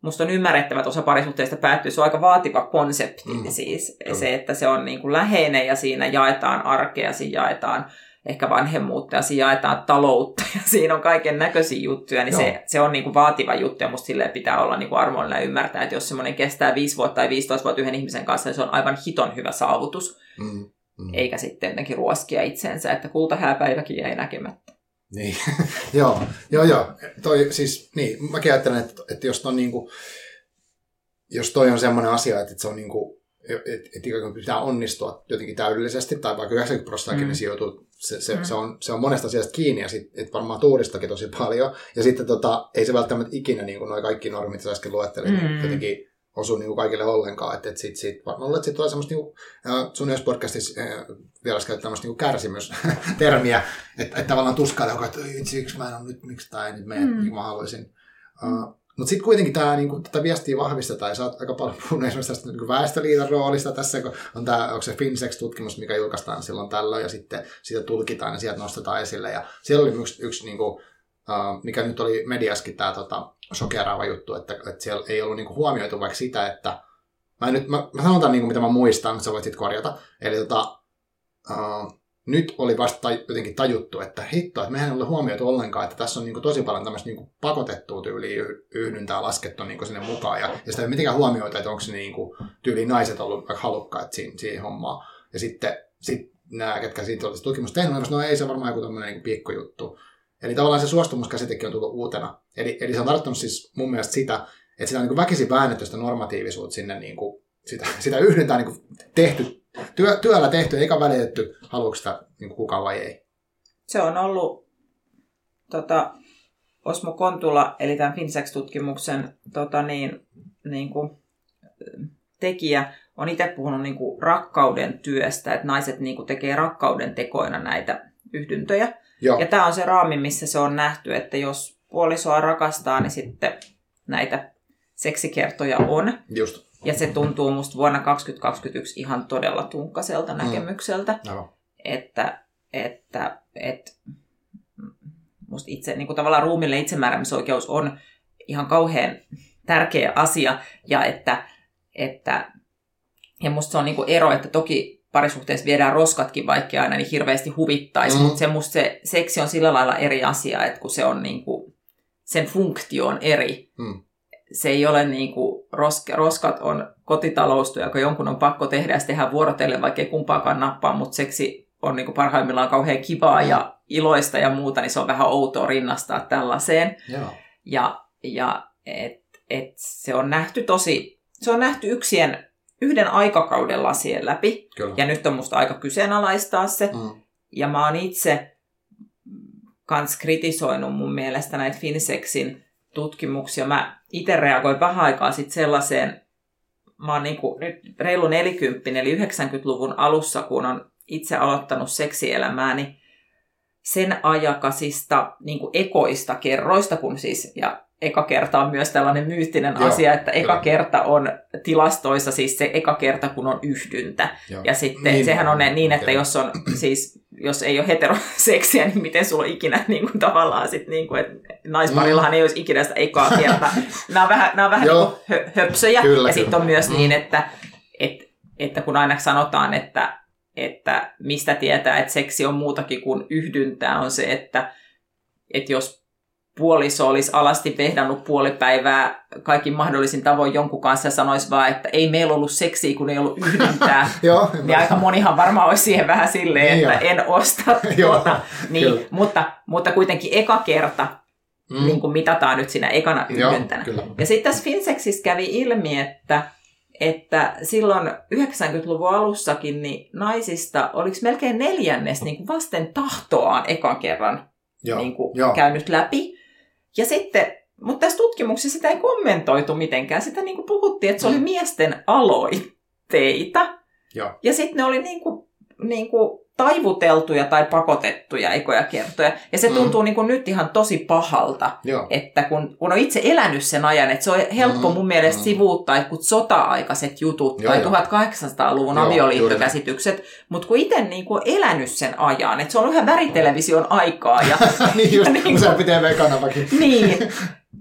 musta on ymmärrettävä, että osa parisuhteista päättyy. Se on aika vaativa konsepti mm. siis. Mm. Se, että se on niin kuin läheinen ja siinä jaetaan arkea, siinä jaetaan ehkä vanhemmuutta ja siinä jaetaan taloutta ja siinä on kaiken näköisiä juttuja, niin se, se on niin kuin vaativa juttu ja musta silleen pitää olla niin kuin armollinen ja ymmärtää, että jos semmoinen kestää 5 vuotta tai 15 vuotta yhden ihmisen kanssa, niin se on aivan hiton hyvä saavutus. Mm. Mm. Eikä sitten jotenkin ruoskia itsensä, että kultahääpäiväkin jäi näkemättä. Niin, joo, joo, joo. Toi, siis, niin, mäkin ajattelen, että, että jos, on, niin kuin, jos toi on semmoinen asia, että se on niin kuin, että, että pitää onnistua jotenkin täydellisesti, tai vaikka 90 prosenttia mm. niin sijoituu, se, se, mm. se, on, se on monesta asiasta kiinni, ja sit, että varmaan tuuristakin tosi paljon, ja sitten tota, ei se välttämättä ikinä, niin kuin noi kaikki normit, mitä äsken luettelin, niin mm. jotenkin osu niin kaikille ollenkaan. Että, että sit, sit, mä luulen, että sit tulee semmoista, niin sun jos podcastissa äh, vielä käyttää tämmöistä niin kärsimystermiä, että, että tavallaan tuskailee, että siksi mä en ole nyt, miksi tämä ei nyt mene, mm. niin mä haluaisin. Uh, mutta sitten kuitenkin tämä, niin tätä viestiä vahvistetaan, ja sä oot aika paljon puhunut esimerkiksi tästä niin väestöliiton roolista tässä, kun on tämä, onko se Finsex-tutkimus, mikä julkaistaan silloin tällöin, ja sitten sitä tulkitaan ja sieltä nostetaan esille. Ja siellä oli yksi, yksi niin kuin, uh, mikä nyt oli mediaskin tämä tota, sokeraava juttu, että, että siellä ei ollut niinku huomioitu vaikka sitä, että mä, nyt, mä, mä sanon tämän, niinku, mitä mä muistan, sä voit sitten korjata. Eli tota, uh, nyt oli vasta jotenkin tajuttu, että hitto, että mehän ei ole huomioitu ollenkaan, että tässä on niinku tosi paljon tämmöistä niinku pakotettua tyyliä yhdyntää laskettu niinku sinne mukaan. Ja, ja sitä ei mitenkään huomioitu, että onko se niinku, tyyliin naiset ollut vaikka halukkaat siihen, siihen hommaan. Ja sitten sit nämä, ketkä siitä olisi tutkimus tehnyt, no ei se varmaan joku tämmöinen niinku pikkujuttu. Eli tavallaan se suostumuskäsitekin on tullut uutena. Eli, eli se on tarkoittanut siis mun mielestä sitä, että sitä on niin väkisin väännetty sitä normatiivisuutta sinne, niin kuin, sitä, sitä yhdentää niin tehty, työ, työllä tehty, eikä välitetty, haluatko sitä niin kukaan vai ei. Se on ollut tota, Osmo Kontula, eli tämän Finsex-tutkimuksen tota, niin, niin kuin, tekijä, on itse puhunut niin kuin rakkauden työstä, että naiset niin kuin, tekee rakkauden tekoina näitä yhdyntöjä. Joo. Ja tämä on se raami, missä se on nähty, että jos puolisoa rakastaa, niin sitten näitä seksikertoja on. Just. Ja se tuntuu musta vuonna 2021 ihan todella tunkkaselta mm. näkemykseltä. Aivan. Että, että, että musta itse, niin kuin tavallaan ruumille itsemääräämisoikeus on ihan kauhean tärkeä asia. Ja että, että ja musta se on niin kuin ero, että toki parisuhteessa viedään roskatkin, vaikka aina niin hirveästi huvittaisi, mm. mutta se, musta se seksi on sillä lailla eri asia, että kun se on niin kuin, sen funktio on eri. Mm. Se ei ole niin kuin, roska, roskat on kotitaloustyö, joka jonkun on pakko tehdä ja tehdään vuorotellen, vaikka ei kumpaakaan nappaa, mutta seksi on niin kuin parhaimmillaan kauhean kivaa mm. ja iloista ja muuta, niin se on vähän outoa rinnastaa tällaiseen. Joo. Ja, ja et, et se on nähty tosi, se on nähty yksien yhden aikakauden lasien läpi. Kyllä. Ja nyt on musta aika kyseenalaistaa se. Mm. Ja mä oon itse kans kritisoinut mun mielestä näitä Finsexin tutkimuksia. Mä itse reagoin vähän aikaa sitten sellaiseen, mä oon niinku nyt reilu 40, eli 90-luvun alussa, kun on itse aloittanut seksielämääni, sen ajakasista niin ekoista kerroista, kun siis, ja eka kerta on myös tällainen myyttinen Joo, asia, että eka kyllä. kerta on tilastoissa siis se eka kerta, kun on yhdyntä. Joo. Ja sitten niin, sehän on niin, että okay. jos on siis jos ei ole heteroseksiä, niin miten sulla on ikinä niin kuin, tavallaan sit, niin kuin, että naisparillahan mm. ei olisi ikinä sitä ekaa kertaa. nämä on vähän, nämä on vähän niin kuin höpsöjä. Kyllä, ja sitten on myös mm. niin, että, että, että kun aina sanotaan, että, että mistä tietää, että seksi on muutakin kuin yhdyntää, on se, että, että jos puoliso olisi alasti vehdannut puolipäivää kaikin mahdollisin tavoin jonkun kanssa ja sanoisi vaan, että ei meillä ollut seksiä, kun ei ollut yhdentää. Joo, niin aika monihan varmaan olisi siihen vähän silleen, niin että en osta tuota. niin, mutta, mutta kuitenkin eka kerta mm. niin kuin mitataan nyt siinä ekana yhdentänä. ja sitten tässä Finsexissä kävi ilmi, että että silloin 90-luvun alussakin niin naisista oliko melkein neljännes niin kuin vasten tahtoaan ekan kerran Joo, niin kuin käynyt läpi. Ja sitten, mutta tässä tutkimuksessa sitä ei kommentoitu mitenkään. Sitä niin kuin puhuttiin, että se oli mm. miesten aloitteita. Joo. Ja sitten ne oli niin kuin, niin kuin taivuteltuja tai pakotettuja ekoja kertoja. Ja se mm. tuntuu mm. niin kuin nyt ihan tosi pahalta, Joo. että kun, kun on itse elänyt sen ajan, että se on helppo mm. mun mielestä mm. sivuuttaa että ota-aikaiset jutut Joo, tai jo. 1800-luvun Joo, avioliittokäsitykset, mutta kun itse niin kuin elänyt sen ajan, että se on ihan väritelevision aikaa. Ja, niin just, niin useampi TV-kanavakin. niin,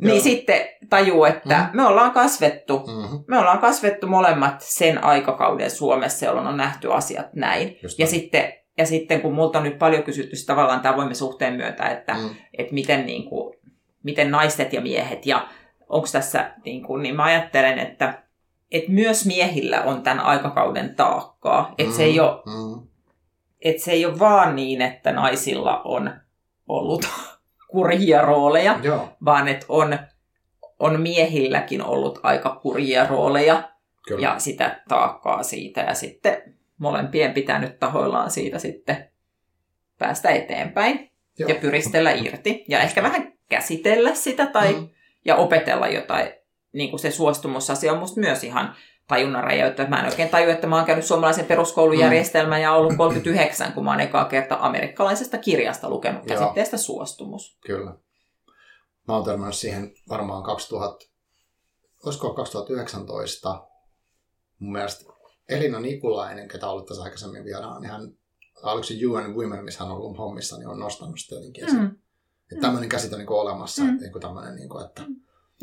niin sitten tajuu, että mm. me ollaan kasvettu, mm-hmm. me ollaan kasvettu molemmat sen aikakauden Suomessa, jolloin on nähty asiat näin. Just ja sitten ja sitten kun multa on nyt paljon kysytty tavallaan tämän avoimen suhteen myötä, että, mm. että miten, niin kuin, miten naiset ja miehet ja onko tässä, niin, kuin, niin mä ajattelen, että, että myös miehillä on tämän aikakauden taakkaa. Että mm. se, ei ole, mm. että se ei ole vaan niin, että naisilla on ollut kurjia rooleja, Joo. vaan että on, on miehilläkin ollut aika kurjia rooleja Kyllä. ja sitä taakkaa siitä. Ja sitten molempien pitää nyt tahoillaan siitä sitten päästä eteenpäin Joo. ja pyristellä irti. Ja ehkä vähän käsitellä sitä tai, mm. ja opetella jotain. Niin kuin se suostumusasia on musta myös ihan tajunnan räjäyttä. Mä en oikein taju, että mä oon käynyt suomalaisen peruskoulujärjestelmän mm. ja ollut 39, kun mä oon ekaa kerta amerikkalaisesta kirjasta lukenut Joo. käsitteestä suostumus. Kyllä. Mä oon törmännyt siihen varmaan 2000, olisiko 2019, mun mielestä Elina Nikulainen, ketä ollut tässä aikaisemmin vieraan, niin hän, oliko se UN Women, missä hän on ollut hommissa, niin on nostanut sitä jotenkin esiin. Mm. Että tämmöinen käsite on niin olemassa, mm. että, niin tämmöinen, niin kuin, että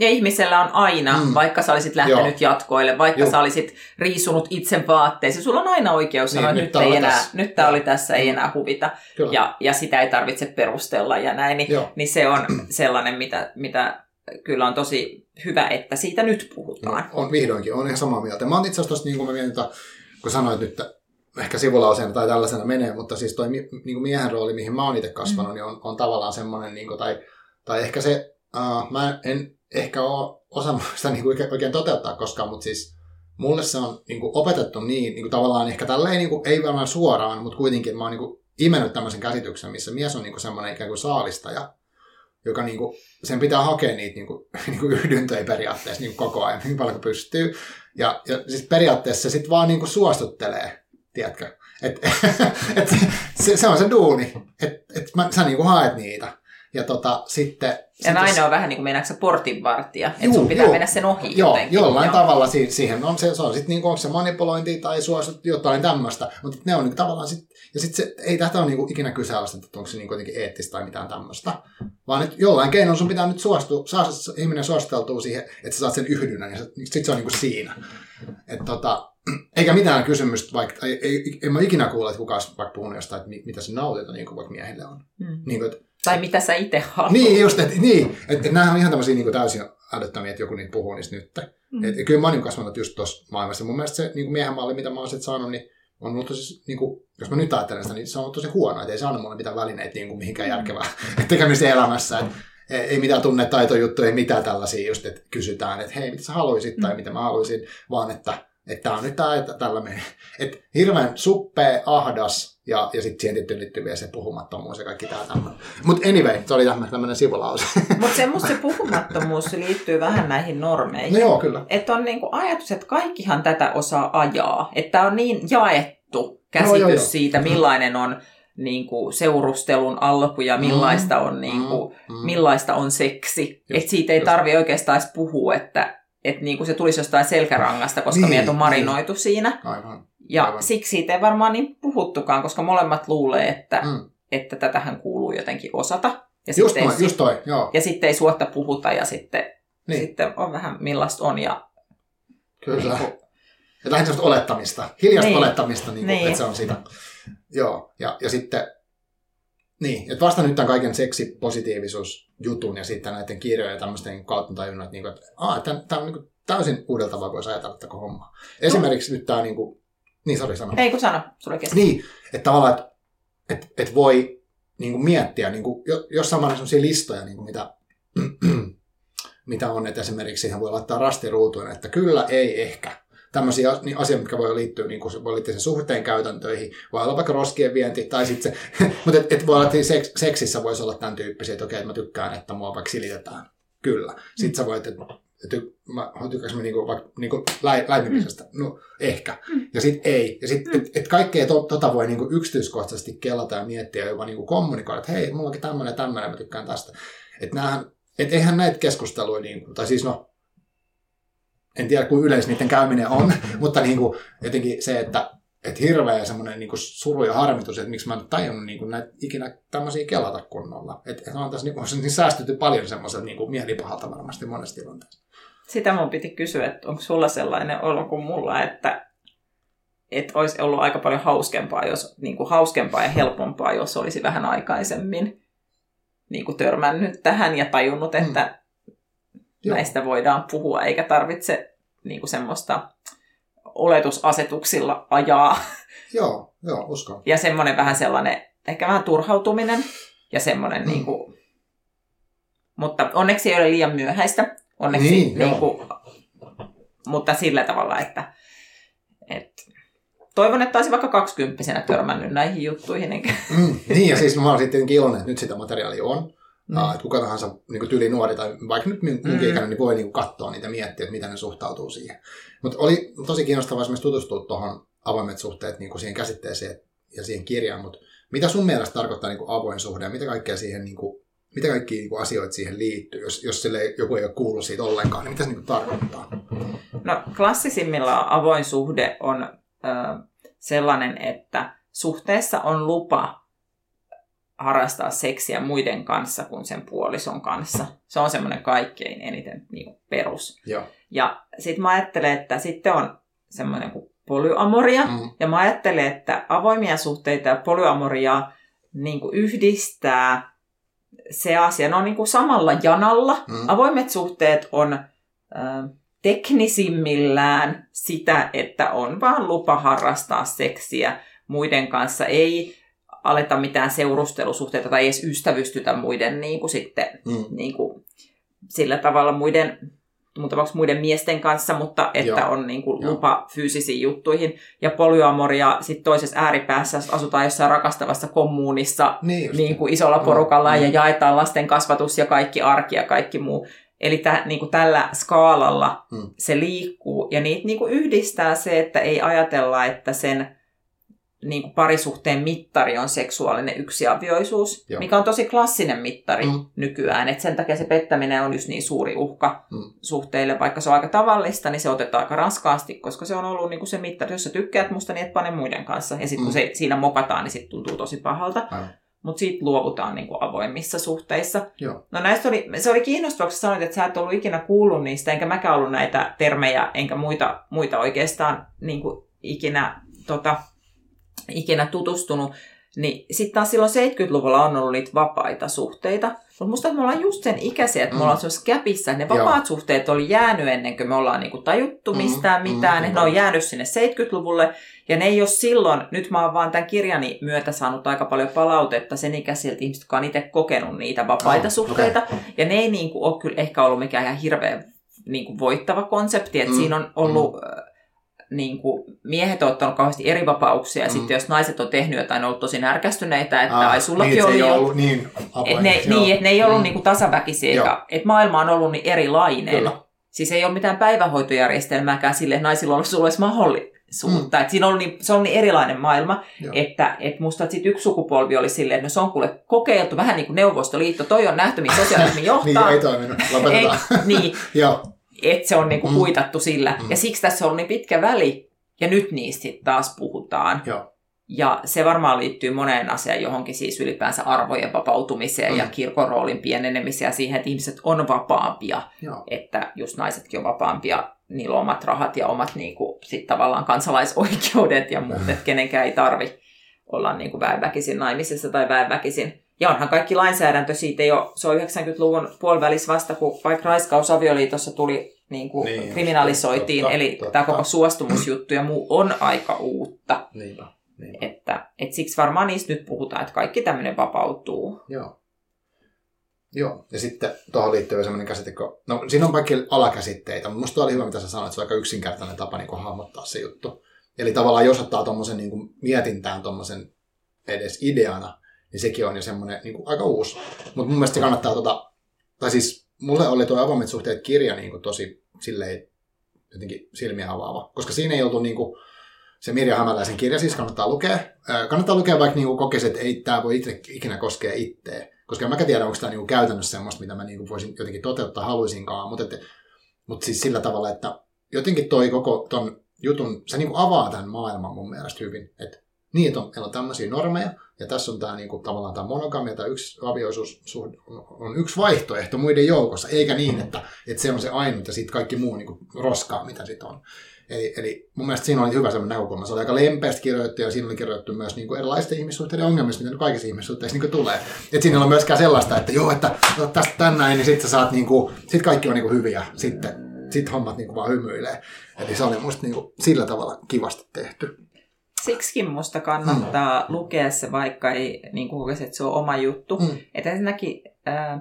ja ihmisellä on aina, mm. vaikka sä olisit lähtenyt Joo. jatkoille, vaikka Joo. sä olisit riisunut itse vaatteesi, sulla on aina oikeus sanoa, niin, että nyt, nyt, ei enää, tässä. nyt tämä oli tässä, ei enää huvita. Ja, ja sitä ei tarvitse perustella ja näin. Niin, niin se on sellainen, mitä, mitä kyllä on tosi hyvä, että siitä nyt puhutaan. No, on vihdoinkin, on ihan samaa mieltä. Mä oon itse asiassa niin kuin mä mietin, kun sanoit nyt, ehkä sivulauseena tai tällaisena menee, mutta siis toi niin kuin miehen rooli, mihin mä oon itse kasvanut, mm. niin on, on tavallaan semmoinen, niin kuin, tai, tai ehkä se, uh, mä en ehkä ole osannut sitä niin kuin oikein toteuttaa koskaan, mutta siis mulle se on niin kuin opetettu niin, niin kuin tavallaan ehkä tälleen, niin kuin, ei varmaan suoraan, mutta kuitenkin mä oon niin kuin imennyt tämmöisen käsityksen, missä mies on niin kuin semmoinen ikään kuin saalistaja, joka niinku, sen pitää hakea niitä niinku, niinku yhdyntöjä periaatteessa niinku koko ajan, niin paljon kuin pystyy. Ja, ja siis periaatteessa se sitten vaan niinku suostuttelee, tiedätkö? Et, et se, se, on se duuni, että et sä niinku haet niitä. Ja tota, sitten... Ja nainen on vähän niin kuin mennäänkö portinvartija, että sun pitää juu, mennä sen ohi joo, jotenkin. Jollain joo. tavalla siihen on se, se on sitten niin onko se manipulointi tai suosittu jotain tämmöistä, mutta ne on niin tavallaan sit, ja sitten se, ei tästä ole niin kuin ikinä kyseenalaista, että onko se niin jotenkin eettistä tai mitään tämmöistä, vaan että jollain keinoin sun pitää nyt suostua, saa ihminen suositeltua siihen, että sä saat sen yhdynnän, ja sitten se on niin kuin siinä. Et tota, eikä mitään kysymystä, vaikka ei, ei, en mä ikinä kuule, että kukaan vaikka puhunut jostain, että mitä se nautinto niin kuin vaikka miehille on. Mm. Niin kuin, että, tai mitä sä itse haluat. Niin, just, että, niin, että, nämä on ihan tämmöisiä niin kuin täysin älyttömiä, että joku niitä puhuu niistä nyt. Mm. Et, kyllä mä oon niin kasvanut just tuossa maailmassa. Mun mielestä se niin kuin miehen malli, mitä mä oon sitten saanut, niin on ollut tosi, niin kuin, jos mä nyt ajattelen sitä, niin se on ollut tosi huono, että ei se anna mulle mitään välineitä niin kuin mihinkään mm. järkevää tekemistä elämässä. Että ei mitään tunnetaitojuttuja, ei mitään tällaisia just, että kysytään, että hei, mitä sä haluaisit tai mm. mitä mä haluaisin, vaan että että tämä on nyt tämä, että tällä menee. Että hirveän suppea, ahdas ja, ja sitten siihen tietysti liittyy vielä se puhumattomuus ja kaikki tämä tämmöinen. Mutta anyway, se oli tämmöinen sivulause. Mutta semmoista se puhumattomuus liittyy vähän näihin normeihin. No joo, kyllä. Että on niinku ajatus, että kaikkihan tätä osaa ajaa. Että on niin jaettu käsitys no, joo, joo. siitä, millainen on niin kuin seurustelun alku ja millaista on, niin kuin, mm, millaista on seksi. Että siitä ei tarvi oikeastaan edes puhua, että että niinku se tulisi jostain selkärangasta, koska niin, meitä on marinoitu niin. siinä. Aivan. Ja aivan. siksi siitä ei varmaan niin puhuttukaan, koska molemmat luulee, että, mm. että tätähän kuuluu jotenkin osata. Ja just, toi, just toi, joo. Ja sitten ei suotta puhuta ja sitten, niin. sitten on vähän millaista on. Ja, Kyllä. Niin kuin, ja lähinnä olettamista, hiljasta niin. olettamista, niin kuin, niin. että se on sitä. Joo, ja, ja sitten niin, että vasta nyt tämän kaiken seksipositiivisuusjutun ja sitten näiden kirjojen ja tämmöisten kautta tajunnut, että, niinku, että aah, tämä, tämä on niin täysin uudella tavalla voisi ajatella tätä hommaa. Esimerkiksi no. nyt tämä, niin kuin, niin sori sano. Ei kun sano, sulle kesken. Niin, että tavallaan, että, että, että voi niin kuin miettiä, niin kuin, jos samalla sellaisia listoja, niin kuin mitä, mitä on, että esimerkiksi siihen voi laittaa rastiruutuun, että kyllä, ei, ehkä tämmöisiä niin asioita, mitkä voi liittyä, niin kuin voi liittyä sen suhteen käytäntöihin, voi olla vaikka roskien vienti, tai sitten se, mutta et, et voi olla, että seks, seksissä voisi olla tämän tyyppisiä, että okei, että mä tykkään, että mua vaikka silitetään. Kyllä. Sitten sä voit, että ty, mä tykkäänkö mä niinku, vaikka niinku läi, läimimisestä? No, ehkä. Ja sitten ei. Ja sitten, et, et kaikkea to, tota voi niinku yksityiskohtaisesti kelata ja miettiä ja jopa niinku kommunikoida, että hei, mulla onkin tämmöinen tämmöinen, mä tykkään tästä. Että näähän, et eihän näitä keskusteluja, niinku, tai siis no, en tiedä kuin yleis niiden käyminen on, mutta niin kuin, jotenkin se, että et hirveä semmoinen niin suru ja harmitus, että miksi mä en tajunnut niin kuin näitä ikinä tämmöisiä kelata kunnolla. Että et on tässä niin kuin, niin säästytty paljon semmoiselta niin mielipahalta varmasti monessa tilanteessa. Sitä mun piti kysyä, että onko sulla sellainen olo kuin mulla, että, että olisi ollut aika paljon hauskempaa, jos, niin kuin hauskempaa ja helpompaa, jos olisi vähän aikaisemmin niin kuin törmännyt tähän ja tajunnut, että mm näistä voidaan puhua, eikä tarvitse niin kuin semmoista oletusasetuksilla ajaa. Joo, joo, uskon. Ja semmoinen vähän sellainen, ehkä vähän turhautuminen ja semmoinen, mm. niin kuin, mutta onneksi ei ole liian myöhäistä. Onneksi, niin, niin kuin, mutta sillä tavalla, että, että toivon, että olisin vaikka kaksikymppisenä törmännyt näihin juttuihin. Enkä... Mm, niin, ja siis mä olen sitten iloinen, että nyt sitä materiaalia on. Mm. Uh, että kuka tahansa niin tyli nuori tai vaikka nyt minun mm. ikäinen, niin voi niin katsoa niitä ja miettiä, että miten ne suhtautuu siihen. Mutta oli tosi kiinnostavaa esimerkiksi tutustua tuohon avoimet suhteet niin kuin siihen käsitteeseen ja siihen kirjaan, mutta mitä sun mielestä tarkoittaa niin kuin avoin suhde ja mitä kaikkea siihen niin kuin, mitä kaikki niin kuin asioita siihen liittyy, jos, jos sille joku ei ole kuullut siitä ollenkaan, niin mitä se niin kuin tarkoittaa? No klassisimmilla avoin suhde on ö, sellainen, että suhteessa on lupa harrastaa seksiä muiden kanssa kuin sen puolison kanssa. Se on semmoinen kaikkein eniten niin kuin perus. Joo. Ja sitten mä ajattelen, että sitten on semmoinen kuin polyamoria. Mm. Ja mä ajattelen, että avoimia suhteita ja polyamoria niin kuin yhdistää se asia. Ne on niin kuin samalla janalla. Mm. Avoimet suhteet on äh, teknisimmillään sitä, että on vaan lupa harrastaa seksiä muiden kanssa. Ei aleta mitään seurustelusuhteita tai edes ystävystytä muiden niin kuin sitten, mm. niin kuin, sillä tavalla muiden, muiden miesten kanssa, mutta että Joo. on niin kuin, lupa fyysisiin juttuihin. Ja polyamoria sitten toisessa ääripäässä asutaan jossain rakastavassa kommuunissa niin, niin kuin isolla porukalla mm. ja jaetaan lasten kasvatus ja kaikki arki ja kaikki muu. Eli tä, niin kuin tällä skaalalla mm. se liikkuu ja niitä niin kuin yhdistää se, että ei ajatella, että sen niin kuin parisuhteen mittari on seksuaalinen yksiavioisuus, Joo. mikä on tosi klassinen mittari Mm. nykyään. Et sen takia se pettäminen on just niin suuri uhka Mm. suhteille. Vaikka se on aika tavallista, niin se otetaan aika raskaasti, koska se on ollut niin kuin se mittari. Jos sä tykkäät musta, niin et pane muiden kanssa. Ja sitten kun Mm. se, siinä mokataan, niin sitten tuntuu tosi pahalta. Aivan. Mutta siitä luovutaan niin kuin avoimissa suhteissa. Joo. No näistä oli, se oli kiinnostavaa, kun sanoit, että sä et ollut ikinä kuullut niistä, enkä mäkään ollut näitä termejä, enkä muita, muita oikeastaan niin kuin ikinä, tota, ikinä tutustunut. Niin sitten taas silloin 70-luvulla on ollut niitä vapaita suhteita. Mutta musta että me ollaan just sen ikäisiä, että me Mm. ollaan semmoisessa käpissä. Ne Joo. vapaat suhteet oli jäänyt ennen kuin me ollaan niinku tajuttu Mm, mistään mm, mitään. mm, ne on jäänyt sinne 70-luvulle. Ja ne ei ole silloin, nyt mä oon vaan tämän kirjani myötä saanut aika paljon palautetta sen ikäisiltä ihmisiltä, jotka on itse kokenut niitä vapaita Oh, suhteita. Ja ne ei niin kuin, ole kyllä ehkä ollut mikään ihan hirveän niin kuin, voittava konsepti, että mm. siinä on ollut mm. Niin kuin, miehet on ottanut kauheasti eri vapauksia, ja Mm. sitten jos naiset on tehnyt jotain, on ollut tosi närkästyneitä, että Ah, ai sullakin niin, oli ei ollut niin Et avoin. ne, Joo. niin, että ne ei ollut Mm. mm. niinku tasaväkisiä, Joo. eikä, että maailma on ollut niin erilainen. Kyllä. Siis ei ole mitään päivähoitojärjestelmääkään sille, että naisilla olisi ollut mahdollisuutta. Mm. Et siinä on niin, se on niin erilainen maailma, Joo. että et musta että sit yksi sukupolvi oli silleen, että no se on kuule kokeiltu, vähän niin kuin Neuvostoliitto, toi on nähty, mihin sosialismi Niin, johtaa. ei toiminut. ei, Lopetetaan. niin, Joo. Että se on niinku Mm. kuitattu sillä. Mm. Ja siksi tässä on niin pitkä väli, ja nyt niistä taas puhutaan. Joo. Ja se varmaan liittyy moneen asiaan, johonkin siis ylipäänsä arvojen vapautumiseen Mm. mm. ja kirkon roolin pienenemiseen ja siihen, että ihmiset on vapaampia. Joo. Että just naisetkin on vapaampia, niillä on omat rahat ja omat niinku, sit tavallaan kansalaisoikeudet ja muut, että kenenkään ei tarvi olla niinku väenväkisin naimisissa tai väenväkisin. Ja onhan kaikki lainsäädäntö siitä jo, se on 90-luvun puolivälissä vasta, kun vaikka raiskaus avioliitossa tuli niin kuin Niin, kriminalisoitiin, totta, eli totta. tämä koko suostumusjuttu ja muu on aika uutta. Niinpä. Niinpä. Että, et siksi varmaan niistä nyt puhutaan, että kaikki tämmöinen vapautuu. Joo. Joo, ja sitten tuohon liittyy sellainen käsite, kun, no siinä on kaikki alakäsitteitä, mutta musta oli hyvä, mitä sä sanoit, että se on aika yksinkertainen tapa niin kuin hahmottaa se juttu. Eli tavallaan jos ottaa tuommoisen niin kuin mietintään tuommoisen edes ideana, niin sekin on jo semmoinen niin kuin aika uusi. Mutta mun mielestä se kannattaa, tota, tai siis mulle oli tuo avoimet suhteet kirja niin kuin tosi silleen jotenkin silmiä avaava, koska siinä ei oltu niin kuin, se Mirja Hämäläisen kirja siis kannattaa lukea. Kannattaa lukea vaikka niinku kokisi, että ei tämä voi itse, ikinä koskea itseä. Koska mäkään tiedä, onko tämä niinku käytännössä semmoista, mitä mä niinku voisin jotenkin toteuttaa haluaisinkaan. Mutta, mutta siis sillä tavalla, että jotenkin toi koko ton jutun, se niinku avaa tämän maailman mun mielestä hyvin. Että niin, että on, meillä on tämmöisiä normeja, ja tässä on tämä niinku, tavallaan tämä monogamia tai yksi avioisuus on yksi vaihtoehto muiden joukossa, eikä niin, että, että se on se ainut ja sitten kaikki muu niinku, roskaa, mitä sitten on. Eli, eli mun mielestä siinä oli hyvä semmoinen näkökulma. Se oli aika lempeästi kirjoitettu ja siinä oli kirjoitettu myös niin kuin erilaisten ihmissuhteiden ongelmista, mitä nyt kaikissa ihmissuhteissa niin tulee. Et siinä ole myöskään sellaista, että joo, että no, tästä tän näin, niin sitten saat niin kuin, sit kaikki on niin kuin hyviä. Sitten sit hommat niin kuin vaan hymyilee. Eli se oli musta niin kuin sillä tavalla kivasti tehty. Siksikin musta kannattaa mm. lukea se, vaikka ei niin kokisi, että se on oma juttu. Mm. Että ensinnäkin äh,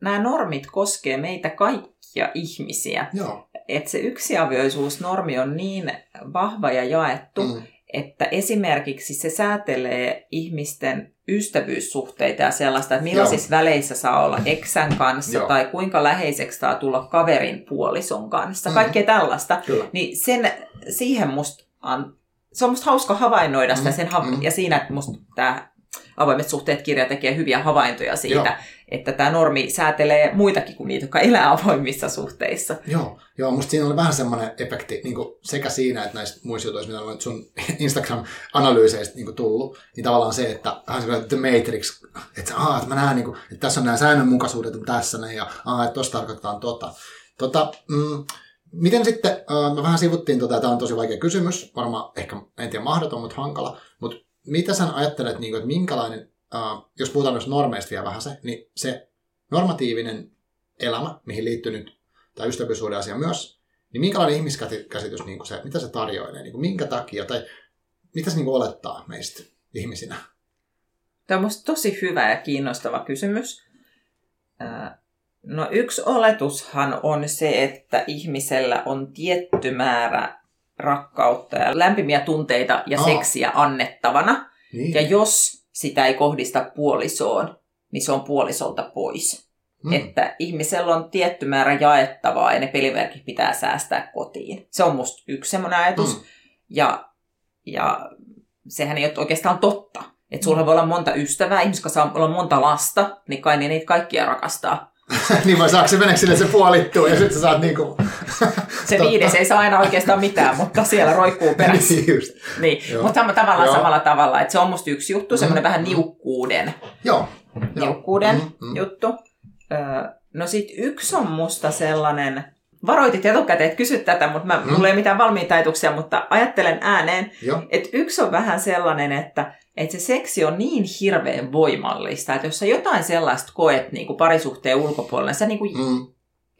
nämä normit koskee meitä kaikkia ihmisiä. Joo. Että se yksiavioisuusnormi on niin vahva ja jaettu, mm. että esimerkiksi se säätelee ihmisten ystävyyssuhteita ja sellaista, että millaisissa Joo. väleissä saa olla eksän kanssa Joo. tai kuinka läheiseksi saa tulla kaverin puolison kanssa, mm. kaikkea tällaista. Kyllä. Niin sen, siihen musta an, se on musta hauska havainnoida sitä mm. sen, mm. ja siinä, että musta tämä avoimet suhteet kirja tekee hyviä havaintoja siitä, Joo. että tämä normi säätelee muitakin kuin niitä, jotka elää avoimissa suhteissa. Joo, Joo musta siinä oli vähän semmoinen efekti niin sekä siinä, että näistä muissa jutuissa, mitä on sun Instagram-analyyseistä niin tullut, niin tavallaan se, että vähän semmoinen The Matrix, että, aa, että mä näen, niin kuin, että tässä on nämä säännönmukaisuudet on tässä, ne, ja aa, että tossa tarkoitetaan tota. tota mm, Miten sitten, äh, me vähän sivuttiin, tota, tämä on tosi vaikea kysymys, varmaan ehkä, en tiedä mahdoton, mutta hankala, mutta mitä sä ajattelet, niin kuin, että minkälainen, äh, jos puhutaan myös normeista vielä vähän se, niin se normatiivinen elämä, mihin liittyy nyt tämä ystävyyssuhde asia myös, niin minkälainen ihmiskäsitys, niin kuin se, mitä se tarjoilee, niin kuin minkä takia, tai mitä se niin kuin olettaa meistä ihmisinä? Tämä on tosi hyvä ja kiinnostava kysymys. No yksi oletushan on se, että ihmisellä on tietty määrä rakkautta ja lämpimiä tunteita ja Aa. seksiä annettavana. Niin. Ja jos sitä ei kohdista puolisoon, niin se on puolisolta pois. Hmm. Että ihmisellä on tietty määrä jaettavaa ja ne pelimerkit pitää säästää kotiin. Se on musta yksi semmoinen ajatus. Hmm. Ja, ja sehän ei ole oikeastaan totta. Että sulla voi olla monta ystävää, ihmiset, jotka saa olla monta lasta, niin kai niin niitä kaikkia rakastaa. niin vai saako se mennä sille se puolittuu ja sitten sä saat niinku... se viides ei saa aina oikeastaan mitään, mutta siellä roikkuu perässä. niin just. Niin, mutta tavallaan Joo. samalla tavalla, että se on musta yksi juttu, semmoinen mm. vähän niukkuuden, Joo. niukkuuden mm, mm. juttu. no sit yksi on musta sellainen, varoitit etukäteen, että kysyt tätä, mutta mä, mm. mulla ei mitään valmiita ajatuksia, mutta ajattelen ääneen, Joo. että yksi on vähän sellainen, että että se seksi on niin hirveän voimallista, että jos sä jotain sellaista koet niin kuin parisuhteen ulkopuolella, sä niin kuin, mm.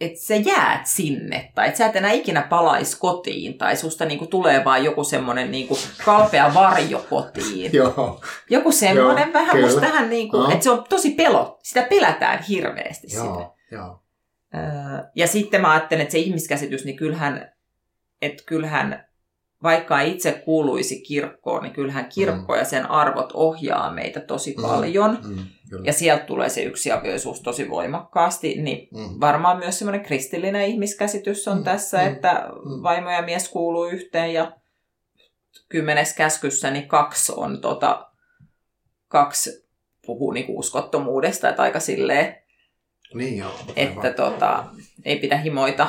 että sä jäät sinne, tai että sä et enää ikinä palaisi kotiin, tai susta niin kuin tulee vaan joku semmoinen niin kuin kalpea varjo kotiin. Joo. Joku semmoinen Joo, vähän kyllä. musta tähän, niin kuin, no. että se on tosi pelo, sitä pelätään hirveästi Joo, sitä. Joo. Ja sitten mä ajattelen, että se ihmiskäsitys, niin kyllähän, että kyllähän vaikka itse kuuluisi kirkkoon, niin kyllähän kirkko mm. ja sen arvot ohjaa meitä tosi mm. paljon. Mm. Ja sieltä tulee se yksiavioisuus tosi voimakkaasti. Niin mm. varmaan myös semmoinen kristillinen ihmiskäsitys on mm. tässä, mm. että mm. vaimo ja mies kuuluu yhteen ja kymmenes käskyssä niin kaksi on tota, kaksi puhuu niinku uskottomuudesta, että aika silleen, niin joo, että tota, ei pidä himoita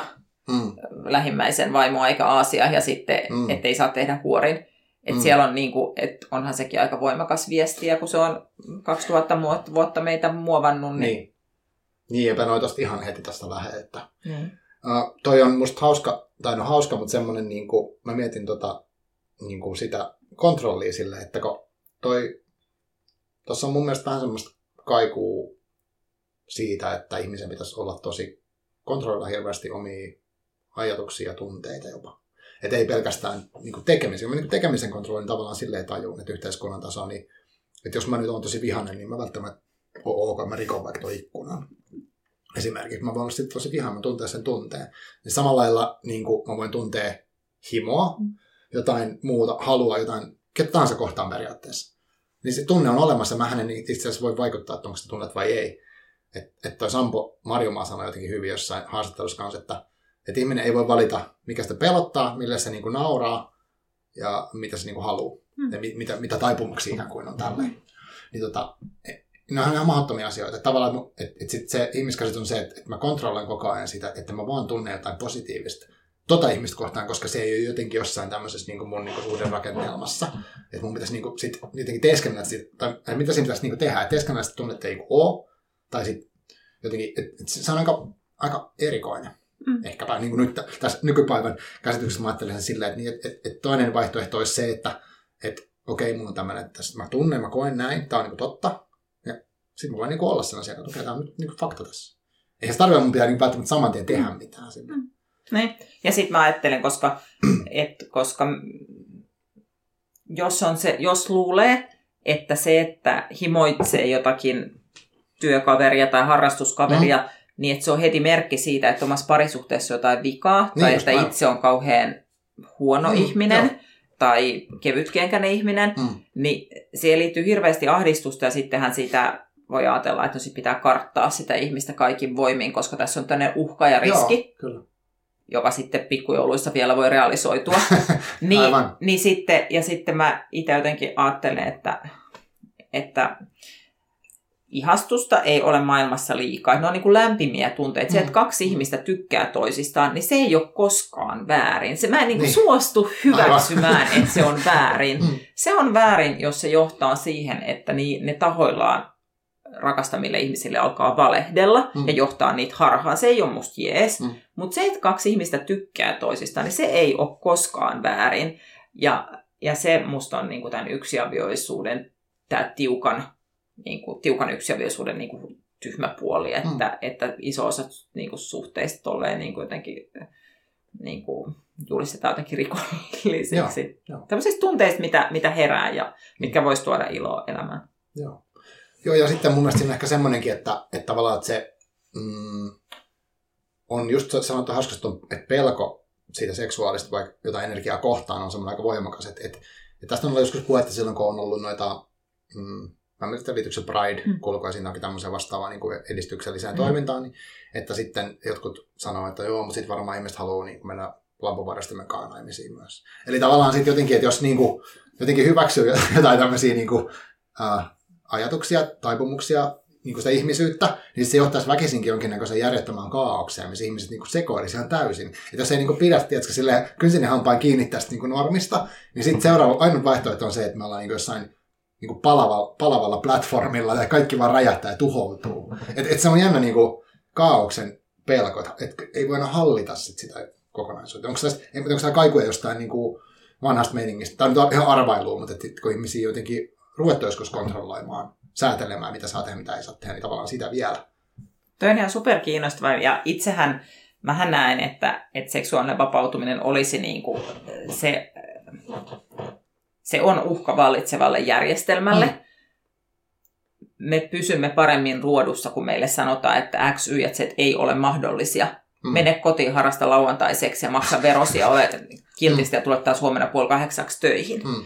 mm. lähimmäisen vaimoa eikä Aasia ja sitten, mm. ettei saa tehdä huorin. Et mm. Siellä on niinku, et onhan sekin aika voimakas viesti, ja kun se on 2000 vuotta meitä muovannut. Niin, niin. niin ja noin tosta ihan heti tästä lähe, että mm. uh, toi on musta hauska, tai no hauska, mutta semmoinen, niinku, mä mietin tota, niinku sitä kontrollia sille, että kun toi, tuossa on mun mielestä vähän semmoista kaikuu siitä, että ihmisen pitäisi olla tosi kontrolloida hirveästi omia ajatuksia ja tunteita jopa. Että ei pelkästään niin kuin tekemisen. Niin tekemisen kontrollin tavallaan silleen tajuun, että yhteiskunnan taso, niin että jos mä nyt oon tosi vihainen, niin mä välttämättä oo ok, mä rikon vaikka tuon ikkunan. Esimerkiksi mä voin olla sitten tosi vihainen, mä tuntea sen tunteen. Niin samalla lailla niin kuin mä voin tuntea himoa, mm. jotain muuta, halua, jotain, ketä tahansa kohtaan periaatteessa. Niin se tunne on olemassa, mä hänen itse asiassa voi vaikuttaa, että onko se tunnet vai ei. Että et toi Sampo Marjomaa sanoi jotenkin hyvin jossain haastattelussa kanssa, että että ihminen ei voi valita, mikä sitä pelottaa, millä se niin kuin nauraa ja mitä se niin kuin haluaa. Hmm. Ja mitä, mitä taipumuksia ikään kuin on tällä. Niin tota, ne on ihan mahdottomia asioita. Että tavallaan, että, että sit se ihmiskäsitys on se, että, että mä kontrolloin koko ajan sitä, että mä vaan tunnen jotain positiivista tota ihmistä kohtaan, koska se ei ole jotenkin jossain tämmöisessä niin kuin mun niin rakennelmassa. Että mun pitäisi niin kuin, sit, jotenkin teeskennellä sitä, tai mitä siinä pitäisi niin kuin tehdä, että teeskennellä sitä tunnetta ei ole, tai sitten jotenkin, että, että se on aika, aika erikoinen. Mm. Ehkäpä niin kuin nyt tässä nykypäivän käsityksessä mä ajattelen sen silleen, että, niin, että, että, että toinen vaihtoehto olisi se, että, että okei, okay, mulla on tämmöinen, että mä tunnen, mä koen näin, tämä on niin kuin totta. Ja sitten mä voin niin kuin olla sellaisia, että okei, tämä on nyt niin kuin fakta tässä. Eihän se tarvitse mun pitää niin välttämättä saman tien tehdä mitään. Sinne. Mm. Niin. Ja sitten mä ajattelen, koska, et, koska jos, on se, jos luulee, että se, että himoitsee jotakin työkaveria tai harrastuskaveria, mm niin että se on heti merkki siitä, että omassa parisuhteessa on jotain vikaa, niin, tai että itse on kauhean huono mm, ihminen, joo. tai kevytkenkäinen ihminen, mm. niin siihen liittyy hirveästi ahdistusta, ja sittenhän sitä voi ajatella, että no sit pitää karttaa sitä ihmistä kaikin voimin, koska tässä on tämmöinen uhka ja riski. Joo, kyllä joka sitten pikkujouluissa vielä voi realisoitua. niin, niin sitten, ja sitten mä itse jotenkin ajattelen, että, että ihastusta ei ole maailmassa liikaa. Ne on niin kuin lämpimiä tunteita. Se, että mm. kaksi ihmistä tykkää toisistaan, niin se ei ole koskaan väärin. Se, mä en niin kuin niin. suostu hyväksymään, että se on väärin. Mm. Se on väärin, jos se johtaa siihen, että ne tahoillaan rakastamille ihmisille alkaa valehdella mm. ja johtaa niitä harhaan. Se ei ole musta jees. Mm. Mutta se, että kaksi ihmistä tykkää toisistaan, niin se ei ole koskaan väärin. Ja, ja se musta on niin kuin tämän yksiavioisuuden tämä tiukan niin kuin, tiukan yksilöllisyyden niin kuin, tyhmä puoli, että, mm. että iso osa niin kuin, suhteista tolleen niin kuin, jotenkin niin kuin, julistetaan jotenkin rikollisiksi. Joo, Tämmöisistä tunteista, mitä, mitä herää ja mitkä mm. voisi tuoda iloa elämään. Joo. Joo, ja sitten mun mielestä siinä ehkä semmoinenkin, että, että tavallaan että se mm, on just sanottu hauskasti, että pelko siitä seksuaalista vaikka jotain energiaa kohtaan on semmoinen aika voimakas. Että, että, että tästä on ollut joskus puhetta silloin, kun on ollut noita mm, Amerikan liityksen Pride mm. kulkoi siinä tämmöisen vastaavaan niin kuin edistykselliseen mm. toimintaan, niin, että sitten jotkut sanoo, että joo, mutta sitten varmaan ihmiset haluaa niin mennä lampuvarastimen kanssa naimisiin myös. Eli tavallaan sitten jotenkin, että jos niinku, jotenkin hyväksyy jotain tämmöisiä niinku, äh, ajatuksia, taipumuksia, niinku sitä ihmisyyttä, niin se johtaisi väkisinkin jonkinnäköisen järjettömään kaaukseen, missä ihmiset niinku sekoilisi ihan täysin. Et jos ei niinku pidä, tiedätkö, silleen kynsin hampaan kiinni tästä niinku normista, niin sitten seuraava ainut vaihtoehto on se, että me ollaan niinku jossain niinku palavalla, palavalla platformilla ja kaikki vaan räjähtää ja tuhoutuu. Et, et se on jännä niinku kaauksen pelko, että ei voida hallita sit sitä kokonaisuutta. Onko tässä, onko tämä kaikuja jostain niin kuin vanhasta meiningistä? Tämä on nyt ihan arvailua, mutta että kun ihmisiä jotenkin ruvettu joskus kontrolloimaan, säätelemään, mitä saa tehdä, mitä ei saa tehdä, niin tavallaan sitä vielä. Toi on ihan superkiinnostava. Ja itsehän mähän näen, että, että seksuaalinen vapautuminen olisi niin kuin se, se on uhka vallitsevalle järjestelmälle. Mm. Me pysymme paremmin ruodussa, kun meille sanotaan, että X, Y ja Z ei ole mahdollisia. Mm. Mene kotiin, harrasta lauantaiseksi ja maksa verosia, ole kiltisti mm. ja tule taas huomenna puoli kahdeksaksi töihin. Mm.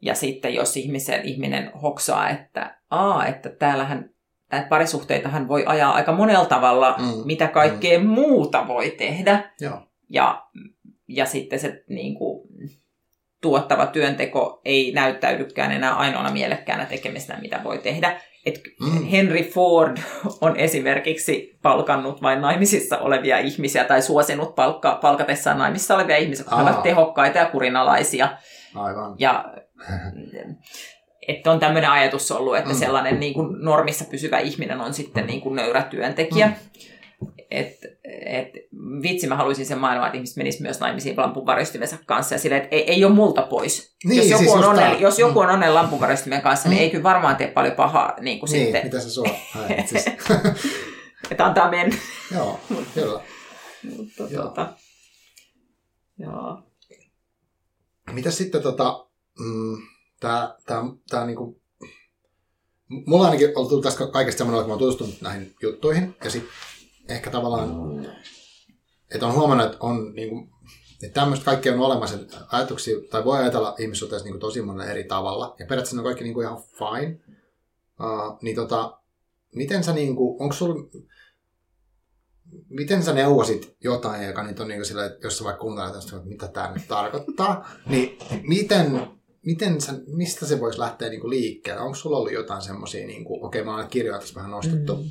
Ja sitten jos ihmisen, ihminen hoksaa, että, aa, että täällähän näitä parisuhteitahan voi ajaa aika monella tavalla, mm. mitä kaikkea mm. muuta voi tehdä. Joo. Ja, ja sitten se niin kuin, tuottava työnteko ei näyttäydykään enää ainoana mielekkäänä tekemistä, mitä voi tehdä. Et mm. Henry Ford on esimerkiksi palkannut vain naimisissa olevia ihmisiä tai suosinut palkka, palkatessaan naimisissa olevia ihmisiä, jotka ovat tehokkaita ja kurinalaisia. Aivan. Ja että on tämmöinen ajatus ollut, että mm. sellainen niin kuin normissa pysyvä ihminen on sitten niin kuin nöyrä työntekijä. Mm. Et, et, vitsi, mä haluaisin sen maailman, että ihmiset menisivät myös naimisiin lampunvaristimensa kanssa. Ja sille, että ei, ei ole multa pois. Niin, jos joku siis on, onne, tämä. jos joku on onnen lampunvaristimen kanssa, mm. niin ei kyllä varmaan tee paljon pahaa niin kuin Niin, sitten. mitä se sua että antaa mennä. Joo, kyllä. Mutta, Joo. Tota, joo. Mitä sitten tota, mm, tää, tää, tää niinku, mulla ainakin on tullut tästä kaikesta semmoinen, kun mä oon tutustunut näihin juttuihin, ja sitten ehkä tavallaan, että on huomannut, että on niinku, että tämmöistä kaikkea on olemassa, että ajatuksia, tai voi ajatella ihmissuhteessa niinku tosi monella eri tavalla, ja periaatteessa ne on kaikki niinku ihan fine, uh, niin tota, miten sä niinku, onko sulla, miten sä neuvosit jotain, joka nyt on niin sillä, että jos sä vaikka kuuntelet, että mitä tämä nyt tarkoittaa, niin miten, miten sä, mistä se voisi lähteä niin kuin liikkeelle? Onko sulla ollut jotain semmoisia, niin kuin, okei mä oon kirjoja tässä vähän nostettu, mm.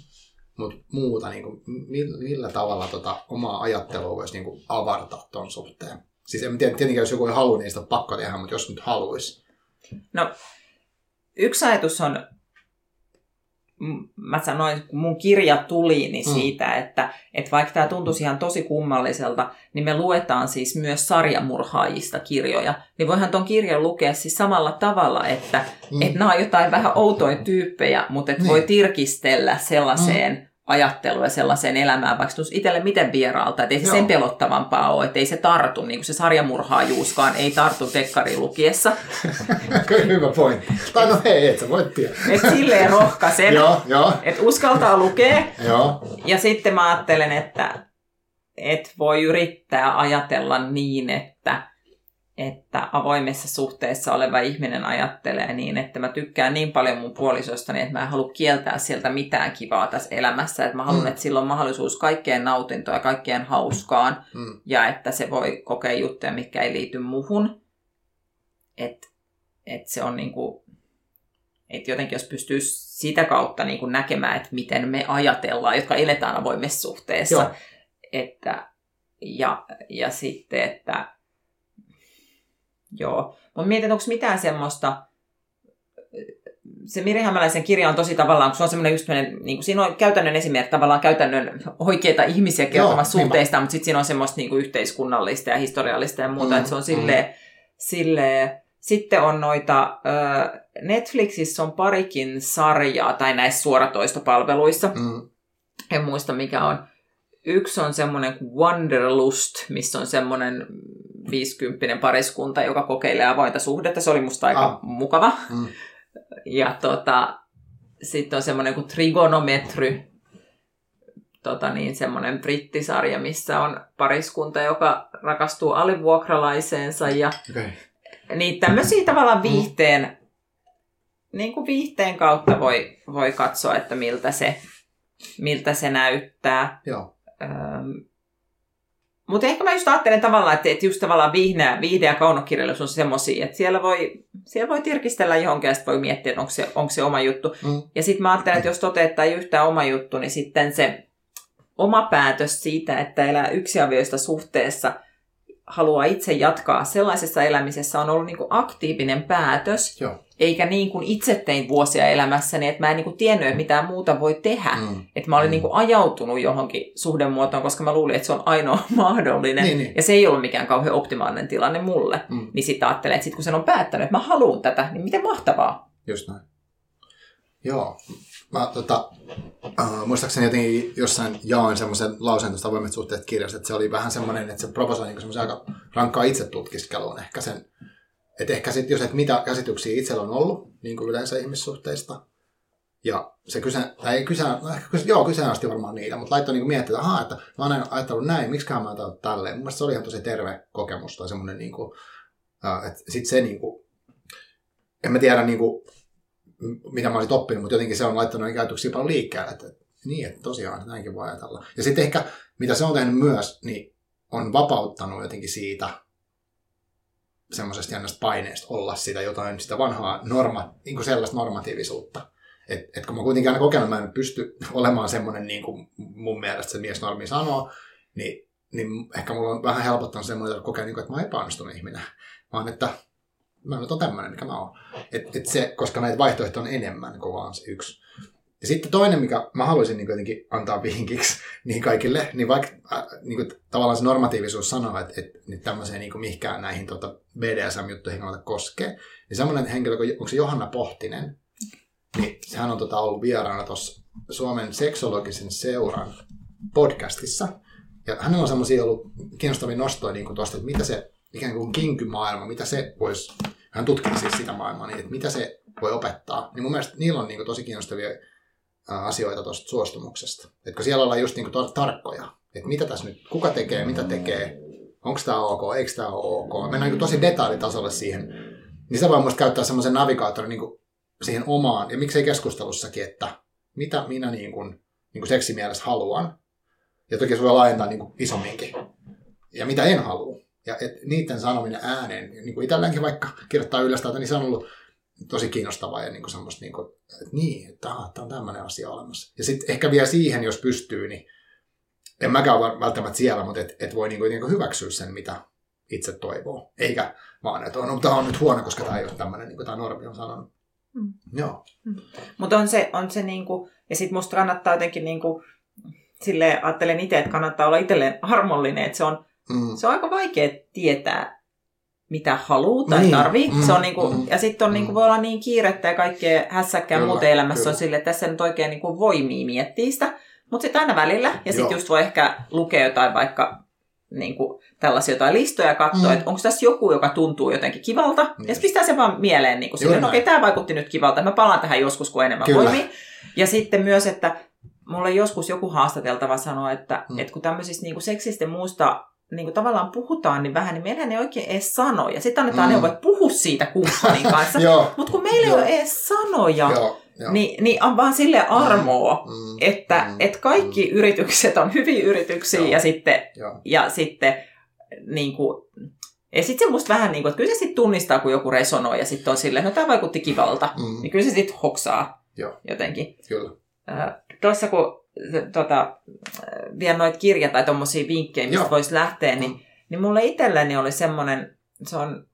Mutta muuta, niin kuin, millä, tavalla tota, omaa ajattelua voisi niin kuin, avartaa ton suhteen? Siis en tiedä, tietenkään jos joku ei halua, niin sitä on pakko tehdä, mutta jos nyt haluaisi. No, yksi ajatus on, mä sanoin, kun mun kirja tuli, niin Mm. siitä, että, että vaikka tämä tuntuisi ihan tosi kummalliselta, niin me luetaan siis myös sarjamurhaajista kirjoja. Niin voihan ton kirjan lukea siis samalla tavalla, että Mm. että nämä on jotain vähän outoja tyyppejä, mutta että Niin. voi tirkistellä sellaiseen ajatteluun ja sellaiseen elämään, vaikka tuntuu itselle miten vieraalta, että ei se Joo. sen pelottavampaa ole, että ei se tartu, niin kuin se sarjamurhaajuuskaan ei tartu dekkari lukiessa. Hyvä pointti. Tai no hei, et sä voit tiedä. Että silleen rohkaisen, että uskaltaa lukea. joo. Ja sitten mä ajattelen, että et voi yrittää ajatella niin, että, että avoimessa suhteessa oleva ihminen ajattelee niin, että mä tykkään niin paljon mun puolisostani, että mä en halua kieltää sieltä mitään kivaa tässä elämässä. Että mä haluan, Mm. että sillä on mahdollisuus kaikkeen nautintoon ja kaikkeen hauskaan. Mm. Ja että se voi kokea juttuja, mitkä ei liity muhun. Että et se on niinku, että jotenkin jos pystyy sitä kautta niinku näkemään, että miten me ajatellaan, jotka eletään avoimessa suhteessa. Joo. Että, ja, ja sitten, että joo. Mutta mietin, onko mitään semmoista, se Miri Hämäläisen kirja on tosi tavallaan, kun se on semmoinen just semmoinen, niin kuin siinä on käytännön esimerkki, tavallaan käytännön oikeita ihmisiä kertomassa Joo, niin suhteista, mutta sitten siinä on semmoista niin kuin yhteiskunnallista ja historiallista ja muuta, Mm, että se on mm. silleen, silleen sitten on noita, Netflixissä on parikin sarjaa, tai näissä suoratoistopalveluissa, Mm. en muista mikä on. Yksi on semmoinen kuin Wanderlust, missä on semmoinen 50 pariskunta, joka kokeilee avointa suhdetta. Se oli musta aika Ah. mukava. Mm. Ja tota, sitten on semmoinen kuin Trigonometry, tota niin, semmoinen brittisarja, missä on pariskunta, joka rakastuu alivuokralaiseensa. Ja Okei. niin tämmöisiä tavallaan viihteen, niin kuin viihteen kautta voi, voi katsoa, että miltä se, miltä se näyttää. Joo. Öm, mutta ehkä mä just ajattelen tavallaan, että, että just tavallaan viihde, viihde ja kaunokirjallisuus on semmoisia, että siellä voi, siellä voi tirkistellä johonkin ja sitten voi miettiä, että onko se, onko se oma juttu. Mm. Ja sitten mä ajattelen, että jos toteuttaa yhtään oma juttu, niin sitten se oma päätös siitä, että elää yksiavioista suhteessa – haluaa itse jatkaa sellaisessa elämisessä on ollut niin kuin aktiivinen päätös, Joo. eikä niin kuin itse tein vuosia elämässäni, että mä en niin kuin tiennyt, että mitään muuta voi tehdä. Mm. Että mä olin mm. niin kuin ajautunut johonkin suhdemuotoon, koska mä luulin, että se on ainoa mahdollinen. Niin, niin. Ja se ei ollut mikään kauhean optimaalinen tilanne mulle. Mm. Niin sitten ajattelen, että sit kun sen on päättänyt, että mä haluan tätä, niin miten mahtavaa. Just näin. Joo. Mä tota, äh, muistaakseni jotenkin jossain jaoin semmoisen lauseen tuosta avoimet suhteet kirjasta, että se oli vähän semmoinen, että se provosoi niin semmoisen aika rankkaa itsetutkiskeluun ehkä sen, että ehkä sitten jos, että mitä käsityksiä itsellä on ollut, niin kuin yleensä ihmissuhteista, ja se kyseen, tai ei kyseen, no ehkä kyseen, joo, kyseenalaisti varmaan niitä, mutta laittoi niin miettiä, että, että mä oon ajatellut näin, miksi mä oon tälleen. Mun mielestä se oli ihan tosi terve kokemus tai semmoinen, niin kuin, että sitten se niin kuin, en mä tiedä, niin kuin, mitä mä olisin oppinut, mutta jotenkin se on laittanut niitä ajatuksia paljon liikkeelle, että niin, että tosiaan näinkin voi ajatella. Ja sitten ehkä, mitä se on tehnyt myös, niin on vapauttanut jotenkin siitä semmoisesta jännästä paineesta olla sitä jotain, sitä vanhaa norma, niin kuin sellaista normatiivisuutta. että et kun mä kuitenkin aina kokenut, mä en pysty olemaan semmoinen, niin kuin mun mielestä se mies normi sanoo, niin, niin ehkä mulla on vähän helpottanut semmoinen, että kokee, niin että mä oon epäonnistunut ihminen. Vaan että mä nyt on tämmöinen, mikä mä oon. Et, et se, koska näitä vaihtoehtoja on enemmän kuin vaan se yksi. Ja sitten toinen, mikä mä haluaisin niin jotenkin antaa vinkiksi niin kaikille, niin vaikka äh, niin kuin, tavallaan se normatiivisuus sanoo, että, että nyt tämmöiseen niin kuin mihinkään näihin tuota BDSM-juttuihin kannata koskee, niin semmoinen henkilö, onko se Johanna Pohtinen, niin sehän on tota, ollut vieraana tuossa Suomen seksologisen seuran podcastissa. Ja hänellä on semmoisia ollut kiinnostavia nostoja niin tuosta, että mitä se ikään kuin kinkymaailma, mitä se voisi, hän tutkii siis sitä maailmaa, niin että mitä se voi opettaa, niin mun mielestä niillä on niin kuin tosi kiinnostavia asioita tuosta suostumuksesta. Että siellä ollaan just niin kuin tarkkoja, että mitä tässä nyt, kuka tekee, mitä tekee, onko tämä ok, eikö tämä ole ok. Mennään niin tosi detailitasolle siihen. Niin se voi muista käyttää semmoisen navigaattorin niin siihen omaan, ja miksei keskustelussakin, että mitä minä niin kuin, niin kuin seksimielessä haluan. Ja toki se voi laajentaa niin kuin isomminkin. Ja mitä en halua. Ja et niiden sanominen ääneen, niin kuin itselläänkin vaikka kirjoittaa ylös niin se on ollut tosi kiinnostavaa ja niin kuin semmoista, niin kuin, että niin, että tämä on tämmöinen asia olemassa. Ja sitten ehkä vielä siihen, jos pystyy, niin en mäkään ole välttämättä siellä, mutta et, et voi niin kuin, niin kuin hyväksyä sen, mitä itse toivoo. Eikä vaan, että no, tämä on nyt huono, koska tämä ei ole tämmöinen, niin kuin tämä normi on sanonut. Mm. Joo. Mm. Mutta on se, on se niin kuin, ja sitten musta kannattaa jotenkin niin kuin, silleen ajattelen itse, että kannattaa olla itselleen harmollinen, että se on, mm. se on aika vaikea tietää, mitä haluaa tai niin. tarvii. Mm, se on niinku, mm, ja sitten on, niinku, mm. voi olla niin kiirettä ja kaikkea hässäkkää muuten elämässä kyllä. on sille, että tässä nyt oikein niinku voimia miettiä sitä. Mutta sitten aina välillä, ja sitten just voi ehkä lukea jotain vaikka niinku, tällaisia jotain listoja ja katsoa, mm. että onko tässä joku, joka tuntuu jotenkin kivalta. Niin. Ja sitten pistää se vaan mieleen niin silleen, okei, okay, tämä vaikutti nyt kivalta, mä palaan tähän joskus, kun enemmän Kyllä. voimia. Ja sitten myös, että mulle joskus joku haastateltava sanoi, että, mm. että kun tämmöisistä niin seksistä muusta niin kuin tavallaan puhutaan niin vähän, niin meidän ei oikein edes sanoja. Sitten annetaan mm. neuvoa, että puhu siitä kumppanin kanssa. Mutta kun meillä ei ole edes sanoja, Joo. Niin, niin on vaan sille armoa, mm, mm, että mm, et kaikki mm. yritykset on hyviä yrityksiä Joo. ja sitten, ja sitten niin kuin, ja sitten se musta vähän niin kuin, että kyllä se sitten tunnistaa, kun joku resonoi ja sitten on silleen, no tämä vaikutti kivalta, mm. niin kyllä se sitten hoksaa Joo. jotenkin. Kyllä. Äh, Tuossa kun tota, vielä noita kirja tai tuommoisia vinkkejä, mistä voisi lähteä, niin, mm. niin mulle itselleni oli semmoinen, se on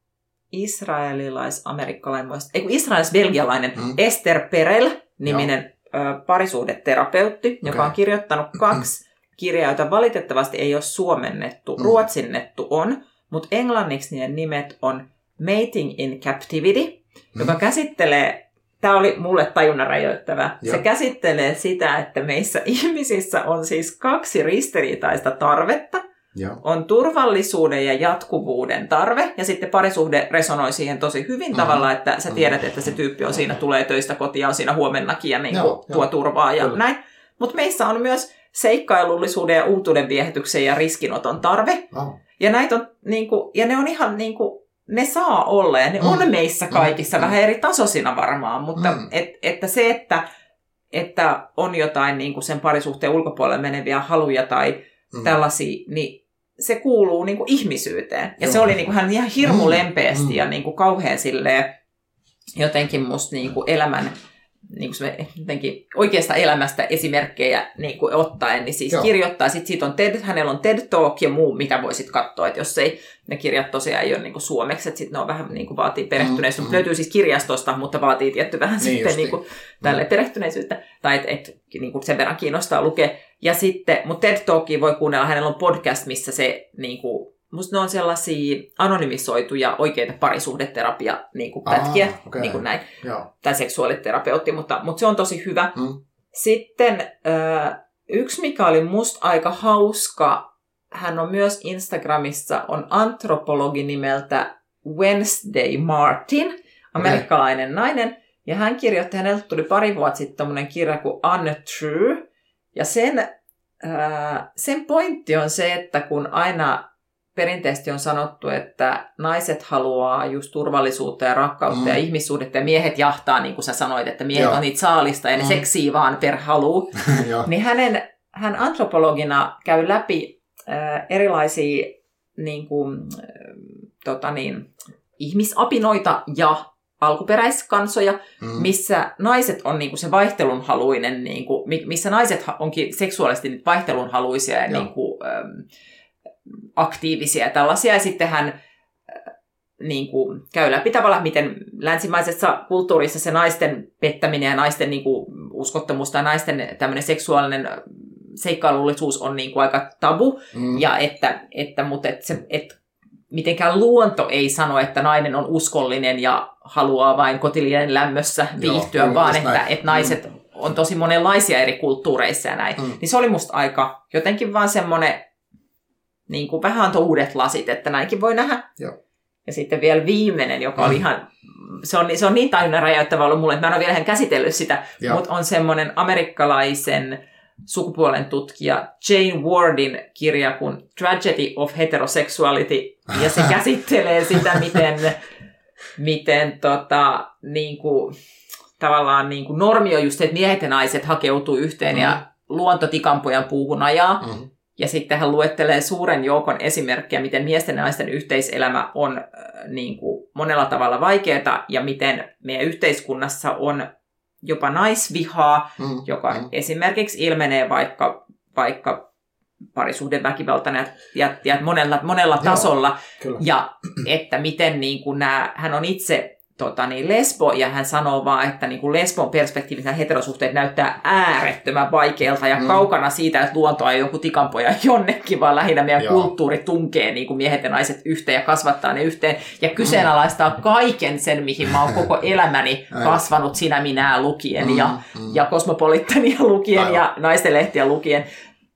israelilais-amerikkalainen, ei kun israelis-belgialainen mm. Esther Perel-niminen ö, parisuhdeterapeutti, okay. joka on kirjoittanut kaksi kirjaa, joita valitettavasti ei ole suomennettu. Mm. Ruotsinnettu on, mutta englanniksi niiden nimet on Mating in Captivity, mm. joka käsittelee tämä oli mulle tajunnan rajoittava. Se käsittelee sitä, että meissä ihmisissä on siis kaksi ristiriitaista tarvetta. Ja. On turvallisuuden ja jatkuvuuden tarve, ja sitten parisuhde resonoi siihen tosi hyvin mm-hmm. tavalla, että sä tiedät, että se tyyppi on siinä, tulee töistä kotia, on siinä huomennakin ja niin kuin, tuo turvaa ja Kyllä. näin. Mutta meissä on myös seikkailullisuuden ja uutuuden viehätyksen ja riskinoton tarve. Ja, näitä on, niin kuin, ja ne on ihan niin kuin, ne saa olla ja ne mm. on meissä kaikissa mm. vähän eri tasoisina varmaan, mutta mm. et, että se, että, että on jotain niin kuin sen parisuhteen ulkopuolelle meneviä haluja tai mm. tällaisia, niin se kuuluu niin kuin ihmisyyteen. Ja Joo. se oli niin kuin hän ihan hirmu lempeästi mm. ja niin kuin kauhean silleen, jotenkin musta niin kuin elämän niin kuin se, jotenkin oikeasta elämästä esimerkkejä niin kuin ottaen, niin siis Joo. kirjoittaa. Sitten siitä on TED, hänellä on TED Talk ja muu, mitä voisit katsoa, että jos ei, ne kirjat tosiaan ei ole niin kuin suomeksi, että sitten ne on vähän niin kuin vaatii perehtyneisyyttä. Mm, mm. Löytyy siis kirjastosta, mutta vaatii tietty vähän niin sitten niin kuin, tälle mm. perehtyneisyyttä, tai että et, niin kuin sen verran kiinnostaa lukea. Ja sitten, mutta TED Talkia voi kuunnella, hänellä on podcast, missä se niin kuin, Musta ne on sellaisia anonymisoituja oikeita parisuhdeterapia niin kuin pätkiä, Aha, okay. niin kuin näin. Joo. tai seksuaaliterapeutti, mutta, mutta se on tosi hyvä. Mm. Sitten yksi, mikä oli musta aika hauska, hän on myös Instagramissa, on antropologi nimeltä Wednesday Martin, amerikkalainen okay. nainen. Ja hän kirjoitti, häneltä tuli pari vuotta sitten tämmöinen kirja kuin Untrue. Ja sen, sen pointti on se, että kun aina perinteisesti on sanottu, että naiset haluaa just turvallisuutta ja rakkautta mm. ja ihmissuhdetta ja miehet jahtaa, niin kuin sä sanoit, että miehet Joo. on niitä saalista ja ne mm. seksii vaan per halu. niin hänen, hän antropologina käy läpi äh, erilaisia niin kuin, äh, tota niin, ihmisapinoita ja alkuperäiskansoja, mm. missä naiset on niinku se vaihtelunhaluinen, niinku, missä naiset onkin seksuaalisesti vaihtelunhaluisia ja niinku, ähm, aktiivisia tällaisia. Ja sitten hän äh, niin kuin, käy läpi tavallaan, miten länsimaisessa kulttuurissa se naisten pettäminen ja naisten niin kuin, uskottomuus tai naisten tämmöinen seksuaalinen seikkailullisuus on niin kuin, aika tabu. Mm. Ja että, että, mutta että se, että mitenkään luonto ei sano, että nainen on uskollinen ja haluaa vain kotilien lämmössä viihtyä, Joo, vaan että, että naiset mm. on tosi monenlaisia eri kulttuureissa ja näin. Mm. Niin se oli musta aika jotenkin vaan semmoinen niin kuin vähän antoi uudet lasit, että näinkin voi nähdä. Joo. Ja sitten vielä viimeinen, joka mm. oli ihan, se on, se on niin tajunnan räjäyttävä ollut mulle, että mä en ole vielä käsitellyt sitä, Joo. mutta on semmoinen amerikkalaisen sukupuolen tutkija Jane Wardin kirja kuin Tragedy of Heterosexuality, ja se käsittelee sitä, miten, miten tota, niin kuin, tavallaan niin kuin normi on just se, että miehet ja naiset hakeutuu yhteen mm. ja luonto tikampojan puuhun ajaa, mm. Ja sitten hän luettelee suuren joukon esimerkkejä, miten miesten ja naisten yhteiselämä on äh, niin kuin monella tavalla vaikeaa ja miten meidän yhteiskunnassa on jopa naisvihaa, mm, joka mm. esimerkiksi ilmenee vaikka, vaikka parisuhdeväkivaltana ja, ja, ja monella, monella Joo, tasolla. Kyllä. Ja että miten niin kuin nämä, hän on itse tota, niin lesbo, ja hän sanoo vaan, että niin kuin lesbon perspektiivistä heterosuhteet näyttää äärettömän vaikealta ja mm. kaukana siitä, että luontoa ei joku tikampoja jonnekin, vaan lähinnä meidän Joo. kulttuuri tunkee niin kuin miehet ja naiset yhteen ja kasvattaa ne yhteen ja kyseenalaistaa mm. kaiken sen, mihin mä oon koko elämäni kasvanut sinä minä lukien mm. ja, mm. ja kosmopolittania lukien Aivan. ja naistenlehtiä lukien.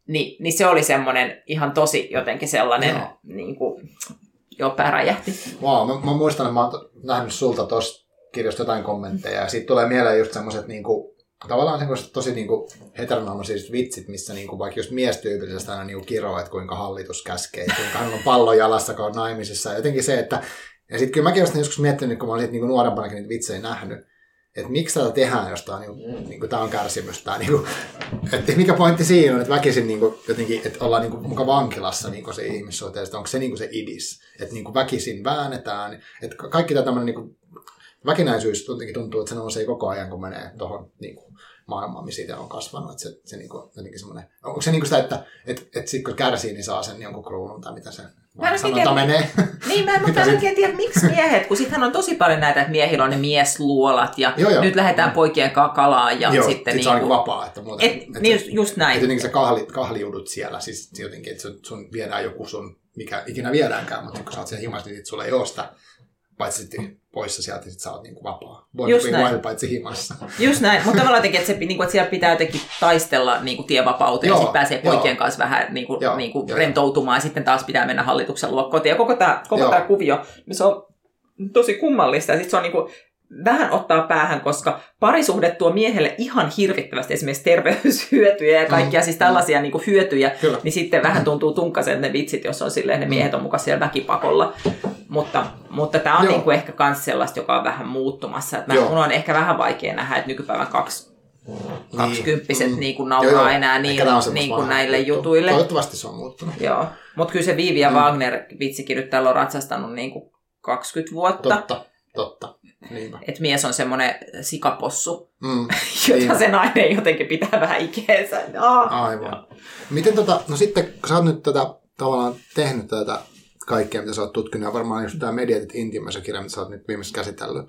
Ni, niin se oli semmoinen ihan tosi jotenkin sellainen niin kuin, Joo, pää räjähti. Wow, mä, mä muistan, että mä oon nähnyt sulta tuosta kirjasta jotain kommentteja, ja siitä tulee mieleen just semmoiset niinku, tavallaan semmoiset tosi niinku heteronormaiset vitsit, missä niinku, vaikka just miestyypillisesti aina niinku kiroo, että kuinka hallitus käskee, kuinka hän on pallo jalassa, kun on naimisissa. Ja jotenkin se, että ja sitten kyllä mäkin olisin joskus miettinyt, kun mä olin niinku nuorempanakin niitä vitsejä nähnyt, että miksi tätä tehdään, jos tämä on, niin, niin kuin, tämä on kärsimys. Tämä, niin kuin, että mikä pointti siinä on, että väkisin niin kuin, jotenkin, että ollaan niin kuin, muka vankilassa niin kuin se ihmissuhteesta, onko se niin kuin se idis, että niin kuin väkisin väännetään, että kaikki tämä tämmöinen niin kuin, väkinäisyys tuntuu, että se nousee koko ajan, kun menee tuohon niin kuin, maailmaan, missä itse on kasvanut. Että se, se niin kuin, jotenkin semmoinen, onko se niin kuin sitä, että että että sit kun kärsii, niin saa sen jonkun kruunun tai mitä se Mä en tiedä, menee. Niin, mä, mutta en oikein tiedä, miksi miehet, kun sittenhän on tosi paljon näitä, että miehillä on ne miesluolat ja joo, joo. nyt lähdetään poikien kanssa kalaan. Ja joo, sitten sit niin se on niin vapaa. Että muuten, et, että, niin, just, just näin. Että jotenkin sä kahli, kahliudut siellä, siis jotenkin, että sun viedään joku sun, mikä ikinä viedäänkään, mutta kun sä oot siellä himassa, niin sulla ei ole sitä, paitsi sitten poissa sieltä, niin sit sä oot niinku vapaa. Voi Just näin. paitsi himassa. Just näin, mutta tavallaan jotenkin, että, se, niinku, että siellä pitää jotenkin taistella niinku, tievapauteen, ja sitten pääsee poikien joo. kanssa vähän niinku, joo, niinku, joo, rentoutumaan, ja sitten taas pitää mennä hallituksen luo kotiin. Ja koko tämä koko tää kuvio, se on tosi kummallista, ja sitten se on niinku, vähän ottaa päähän, koska parisuhde tuo miehelle ihan hirvittävästi esimerkiksi terveyshyötyjä ja kaikkia mm, siis tällaisia mm. niin kuin hyötyjä, Kyllä. niin sitten vähän tuntuu tunkaisen ne vitsit, jos on silleen, ne miehet on mukaan siellä väkipakolla. Mutta, mutta tämä on niin kuin ehkä myös sellaista, joka on vähän muuttumassa. Että mä, mun on ehkä vähän vaikea nähdä, että nykypäivän kaksi kaksikymppiset niin. niin kuin nauraa joo, joo. enää niin, niin kuin näille juttu. jutuille. Toivottavasti se on muuttunut. Joo, mutta kyllä se Viivi ja mm. Wagner vitsikin nyt täällä on ratsastanut niin kuin 20 vuotta. Totta, totta. Että mies on semmoinen sikapossu, mm, jota se nainen jotenkin pitää vähän ikeensä. Aivan. Miten tota, no sitten kun sä oot nyt tätä tavallaan tehnyt tätä kaikkea, mitä sä oot tutkinut, ja varmaan just tämä Mediatit Intimaisen kirja, mitä sä oot nyt viimeksi käsitellyt,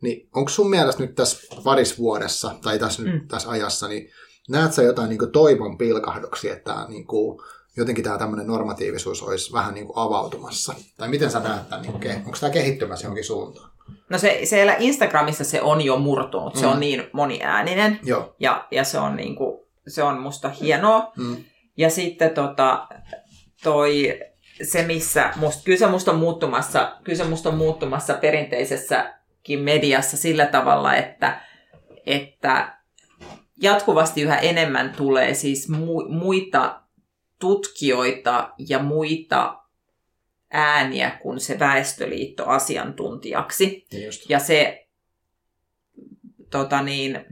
niin onko sun mielestä nyt tässä parissa vuodessa, tai tässä, mm. nyt, tässä ajassa, niin näet sä jotain niin toivon pilkahduksia, että niin kuin, jotenkin tämä tämmöinen normatiivisuus olisi vähän niin kuin avautumassa? Tai miten sä näet tämän, niin onko tämä kehittymässä johonkin suuntaan? No se, siellä Instagramissa se on jo murtunut, mm. se on mm. niin moniääninen Joo. Ja, ja se, on niin kuin, se on musta hienoa. Mm. Ja sitten tota, toi, se, missä musta, kyllä se musta on muuttumassa, kyllä se musta on muuttumassa perinteisessäkin mediassa sillä tavalla, että, että jatkuvasti yhä enemmän tulee siis mu, muita tutkijoita ja muita ääniä kuin se väestöliitto asiantuntijaksi. Just. Ja se tota niin,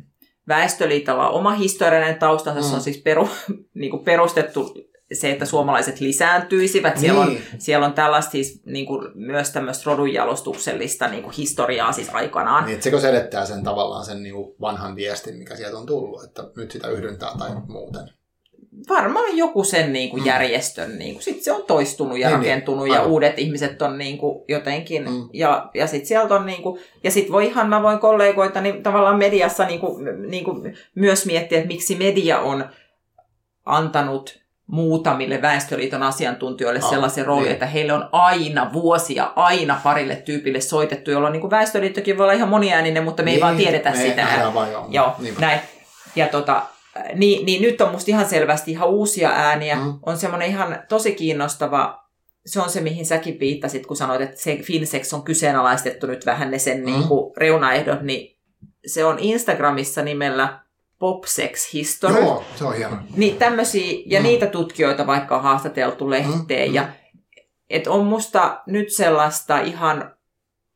Väestöliitolla on oma historiallinen taustansa, mm. se on mm. siis peru, niin kuin perustettu se, että suomalaiset lisääntyisivät. Niin. Siellä, on, niin. siellä on tällaista siis, niin kuin, myös tämmöistä rodunjalostuksellista niin kuin historiaa siis aikanaan. Niin, sekö selittää sen tavallaan sen niin kuin vanhan viestin, mikä sieltä on tullut, että nyt sitä yhdyntää tai muuten? varmaan joku sen niin kuin mm. järjestön, niin kuin, sit se on toistunut ja niin, niin. rakentunut niin. ja uudet ihmiset on niin kuin, jotenkin, mm. ja, ja sitten sieltä on niin kuin, ja sitten voi ihan, mä voin kollegoita niin tavallaan mediassa niin kuin, niin kuin myös miettiä, että miksi media on antanut muutamille Väestöliiton asiantuntijoille oh, sellaisen roolin, niin. että heille on aina vuosia, aina parille tyypille soitettu, jolloin niin kuin Väestöliittokin voi olla ihan moniääninen, mutta me niin, ei vaan tiedetä me sitä. Joo, joo näin. Ja tota, niin, niin nyt on musta ihan selvästi ihan uusia ääniä. Mm. On semmoinen ihan tosi kiinnostava, se on se, mihin säkin viittasit, kun sanoit, että se Finsex on kyseenalaistettu nyt vähän ne sen mm. niin kuin reunaehdot, niin se on Instagramissa nimellä Popsex History. Joo, se on hieno. Niin tämmöisiä, ja mm. niitä tutkijoita vaikka on haastateltu lehteen, mm. ja et on musta nyt sellaista ihan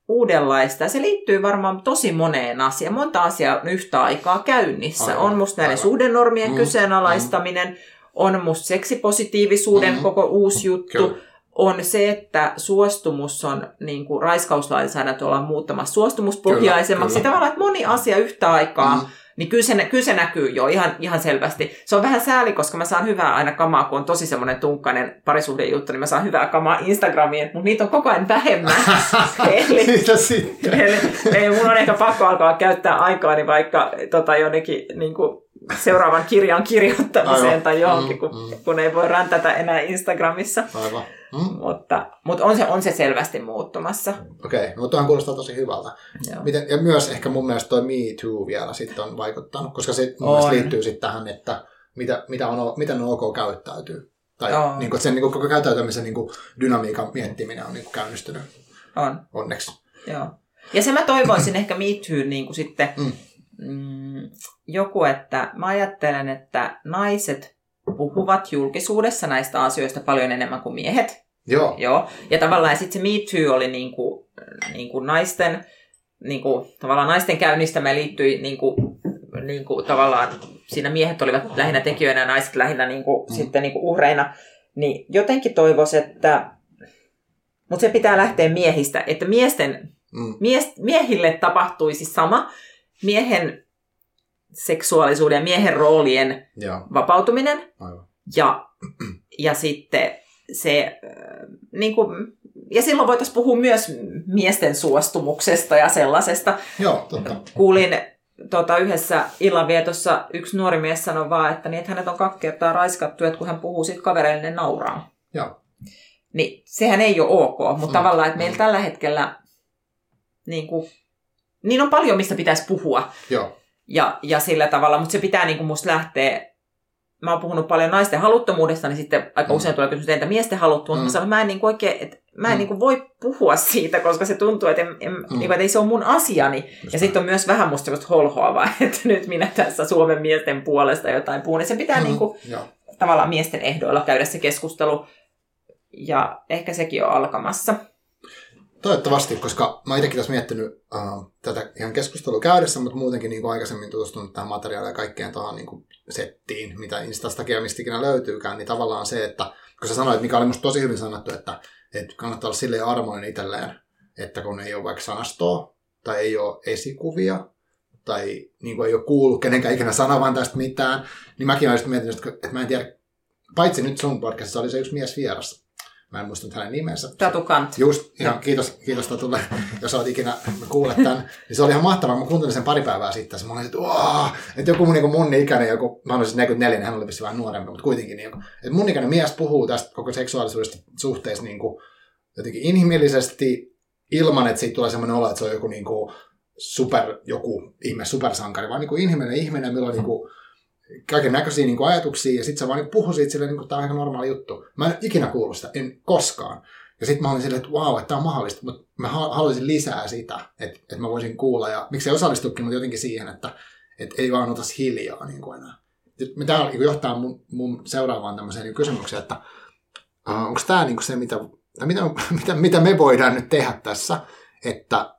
uudenlaista. Se liittyy varmaan tosi moneen asiaan. Monta asiaa on yhtä aikaa käynnissä. Aivan, on musta näiden suhdenormien mm, kyseenalaistaminen, mm. on musta seksipositiivisuuden mm, koko uusi juttu. Kyllä. On se, että suostumus on, niin kuin raiskauslainsäädäntö ollaan muuttamassa suostumuspohjaisemmaksi. Kyllä, kyllä. Tavallaan, että moni asia yhtä aikaa mm niin kyllä se, kyllä se näkyy jo ihan, ihan selvästi. Se on vähän sääli, koska mä saan hyvää aina kamaa, kun on tosi semmoinen tunkkainen parisuhdejuttu, niin mä saan hyvää kamaa Instagramiin, mutta niitä on koko ajan vähemmän. eli, Mitä sitten? Eli, eli mun on ehkä pakko alkaa käyttää aikaani vaikka tota, jonnekin niin kuin seuraavan kirjan kirjoittamiseen Aivan. tai johonkin, kun, mm, mm. kun ei voi räntätä enää Instagramissa. Aivan. Mm. Mutta, mutta on, se, on se selvästi muuttumassa. Okei, okay. no tuohan kuulostaa tosi hyvältä. Miten, ja myös ehkä mun mielestä toi Me Too vielä sitten on vaikuttanut, koska se mun mielestä liittyy sitten tähän, että mitä, mitä on, miten on ok käyttäytyy. Tai niin kuin, sen niin kuin, koko käyttäytymisen niin kuin, dynamiikan miettiminen on niin kuin, käynnistynyt. On. Onneksi. Joo. Ja se mä toivoisin ehkä Me Too niin kuin sitten mm. Mm, joku, että mä ajattelen, että naiset puhuvat julkisuudessa näistä asioista paljon enemmän kuin miehet. Joo. Joo. Ja tavallaan sitten se Me Too oli niin kuin, niin kuin naisten, niin kuin, tavallaan naisten käynnistämä liittyi niin kuin, niin kuin, tavallaan, siinä miehet olivat lähinnä tekijöinä ja naiset lähinnä niin kuin, mm. sitten niin kuin uhreina. Niin jotenkin toivoisi, että, mutta se pitää lähteä miehistä, että miesten, mm. mies, miehille tapahtuisi sama. Miehen seksuaalisuuden ja miehen roolien Joo. vapautuminen. Aivan. Ja, ja sitten se, äh, niin kuin, ja silloin voitaisiin puhua myös miesten suostumuksesta ja sellaisesta. Joo, totta. Kuulin tota, yhdessä illanvietossa yksi nuori mies sanoi vaan, että, niin, että hänet on kaksi kertaa raiskattu, että kun hän puhuu sitten kavereille, ne nauraa. Joo. Niin sehän ei ole ok, mutta mm. tavallaan, että meillä tällä hetkellä niin, kuin, niin on paljon, mistä pitäisi puhua. Joo. Ja, ja sillä tavalla, mutta se pitää niin kuin musta lähteä mä oon puhunut paljon naisten haluttomuudesta, niin sitten aika mm. usein tulee kysymys, että miesten haluttomuus. Mm. Mä sanon, mä en, niin kuin oikein, että mä en mm. niin kuin voi puhua siitä, koska se tuntuu, että, en, en, mm. niin kuin, että ei se ole mun asiani. Just ja sitten on myös vähän musta semmoista holhoavaa, että nyt minä tässä Suomen miesten puolesta jotain puhun. Ja se pitää mm. niin kuin, tavallaan miesten ehdoilla käydä se keskustelu. Ja ehkä sekin on alkamassa. Toivottavasti, koska mä itsekin tässä miettinyt uh, tätä ihan keskustelua käydessä, mutta muutenkin niin kuin aikaisemmin tutustunut tähän materiaaliin ja kaikkeen tuohon niin settiin, mitä Instastakin ja mistä ikinä löytyykään, niin tavallaan se, että kun sä sanoit, mikä oli musta tosi hyvin sanottu, että, että kannattaa olla silleen armoinen itselleen, että kun ei ole vaikka sanastoa tai ei ole esikuvia tai niin kuin ei ole kuullut kenenkään ikinä sanovan tästä mitään, niin mäkin olisin miettinyt, että mä en tiedä, paitsi nyt sun podcastissa oli se yksi mies vieras, Mä en muista hänen nimensä. Tatu Kant. Just, ihan kiitos, kiitos Tatulle, jos olet ikinä kuullut tämän. Niin se oli ihan mahtavaa. Mä kuuntelin sen pari päivää sitten. Mä olin, että, että joku mun, niin mun ikäinen, joku, mä olin siis 44, niin hän oli vähän nuorempi, mutta kuitenkin. Niin, että mun ikäinen mies puhuu tästä koko seksuaalisuudesta suhteessa niin kuin, jotenkin inhimillisesti ilman, että siitä tulee sellainen olo, että se on joku niin kuin, super, joku ihme supersankari, vaan niin kuin inhimillinen ihminen, millä on niin kuin, kaiken näköisiä niin ajatuksia, ja sitten se vaan niin puhui siitä silleen, niin kuin, tämä on ihan normaali juttu. Mä en ikinä kuullut sitä, en koskaan. Ja sitten mä olin silleen, että vau, että tämä on mahdollista, mutta mä haluaisin lisää sitä, että, että mä voisin kuulla, ja miksei osallistukin, mutta jotenkin siihen, että, että ei vaan ota hiljaa niin kuin enää. Tämä niin johtaa mun, mun seuraavaan tämmöiseen niin kysymykseen, että uh, onko tämä niin se, mitä, mitä, mitä, mitä me voidaan nyt tehdä tässä, että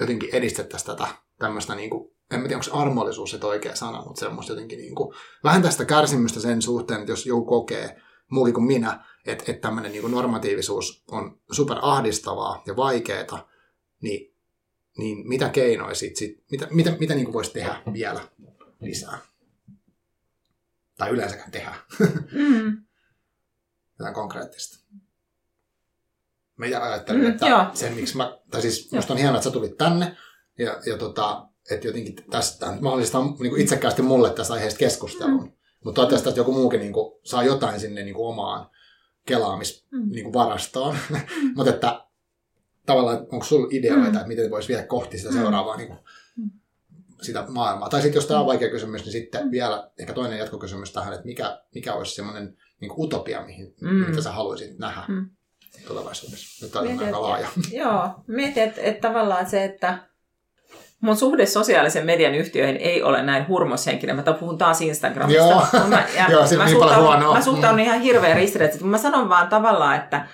jotenkin edistettäisiin tätä tämmöistä niin kuin en tiedä, onko armollisuus se oikea sana, mutta semmoista jotenkin niin kuin, vähän tästä kärsimystä sen suhteen, että jos joku kokee, muukin kuin minä, että, että tämmöinen niin kuin normatiivisuus on super ahdistavaa ja vaikeaa, niin, niin mitä keinoja sit, sit mitä, mitä, mitä niin kuin voisi tehdä vielä lisää? Tai yleensäkään tehdä. Mm. Jotain konkreettista. Mä ajattelin, mm, että joo. sen miksi mä, tai siis musta on hienoa, että sä tulit tänne, ja, ja tota, että jotenkin tästä mahdollista niin itsekkäästi mulle tästä aiheesta keskustelun. Mm. Mutta toivottavasti, että joku muukin niin kuin, saa jotain sinne niin kuin, omaan kelaamisvarastoon. Mm. Niin varastoon. Mm. Mutta että tavallaan, onko sinulla ideoita, mm. että miten voisi viedä kohti sitä mm. seuraavaa niin kuin, mm. sitä maailmaa. Tai sitten jos tämä on vaikea kysymys, niin sitten vielä ehkä toinen jatkokysymys tähän, että mikä, mikä olisi semmoinen niin utopia, mihin, mm. mitä sä haluaisit nähdä mm. tulevaisuudessa. Nyt on aika laaja. Joo, mietin, että, että tavallaan se, että mun suhde sosiaalisen median yhtiöihin ei ole näin hurmoshenkinen. Mä puhun taas Instagramista. Joo, mä, ja Joo mä, niin suhtaudun, mä suhtaudun mm. ihan hirveän ristiriitaisesti. Mä sanon vaan tavallaan, että,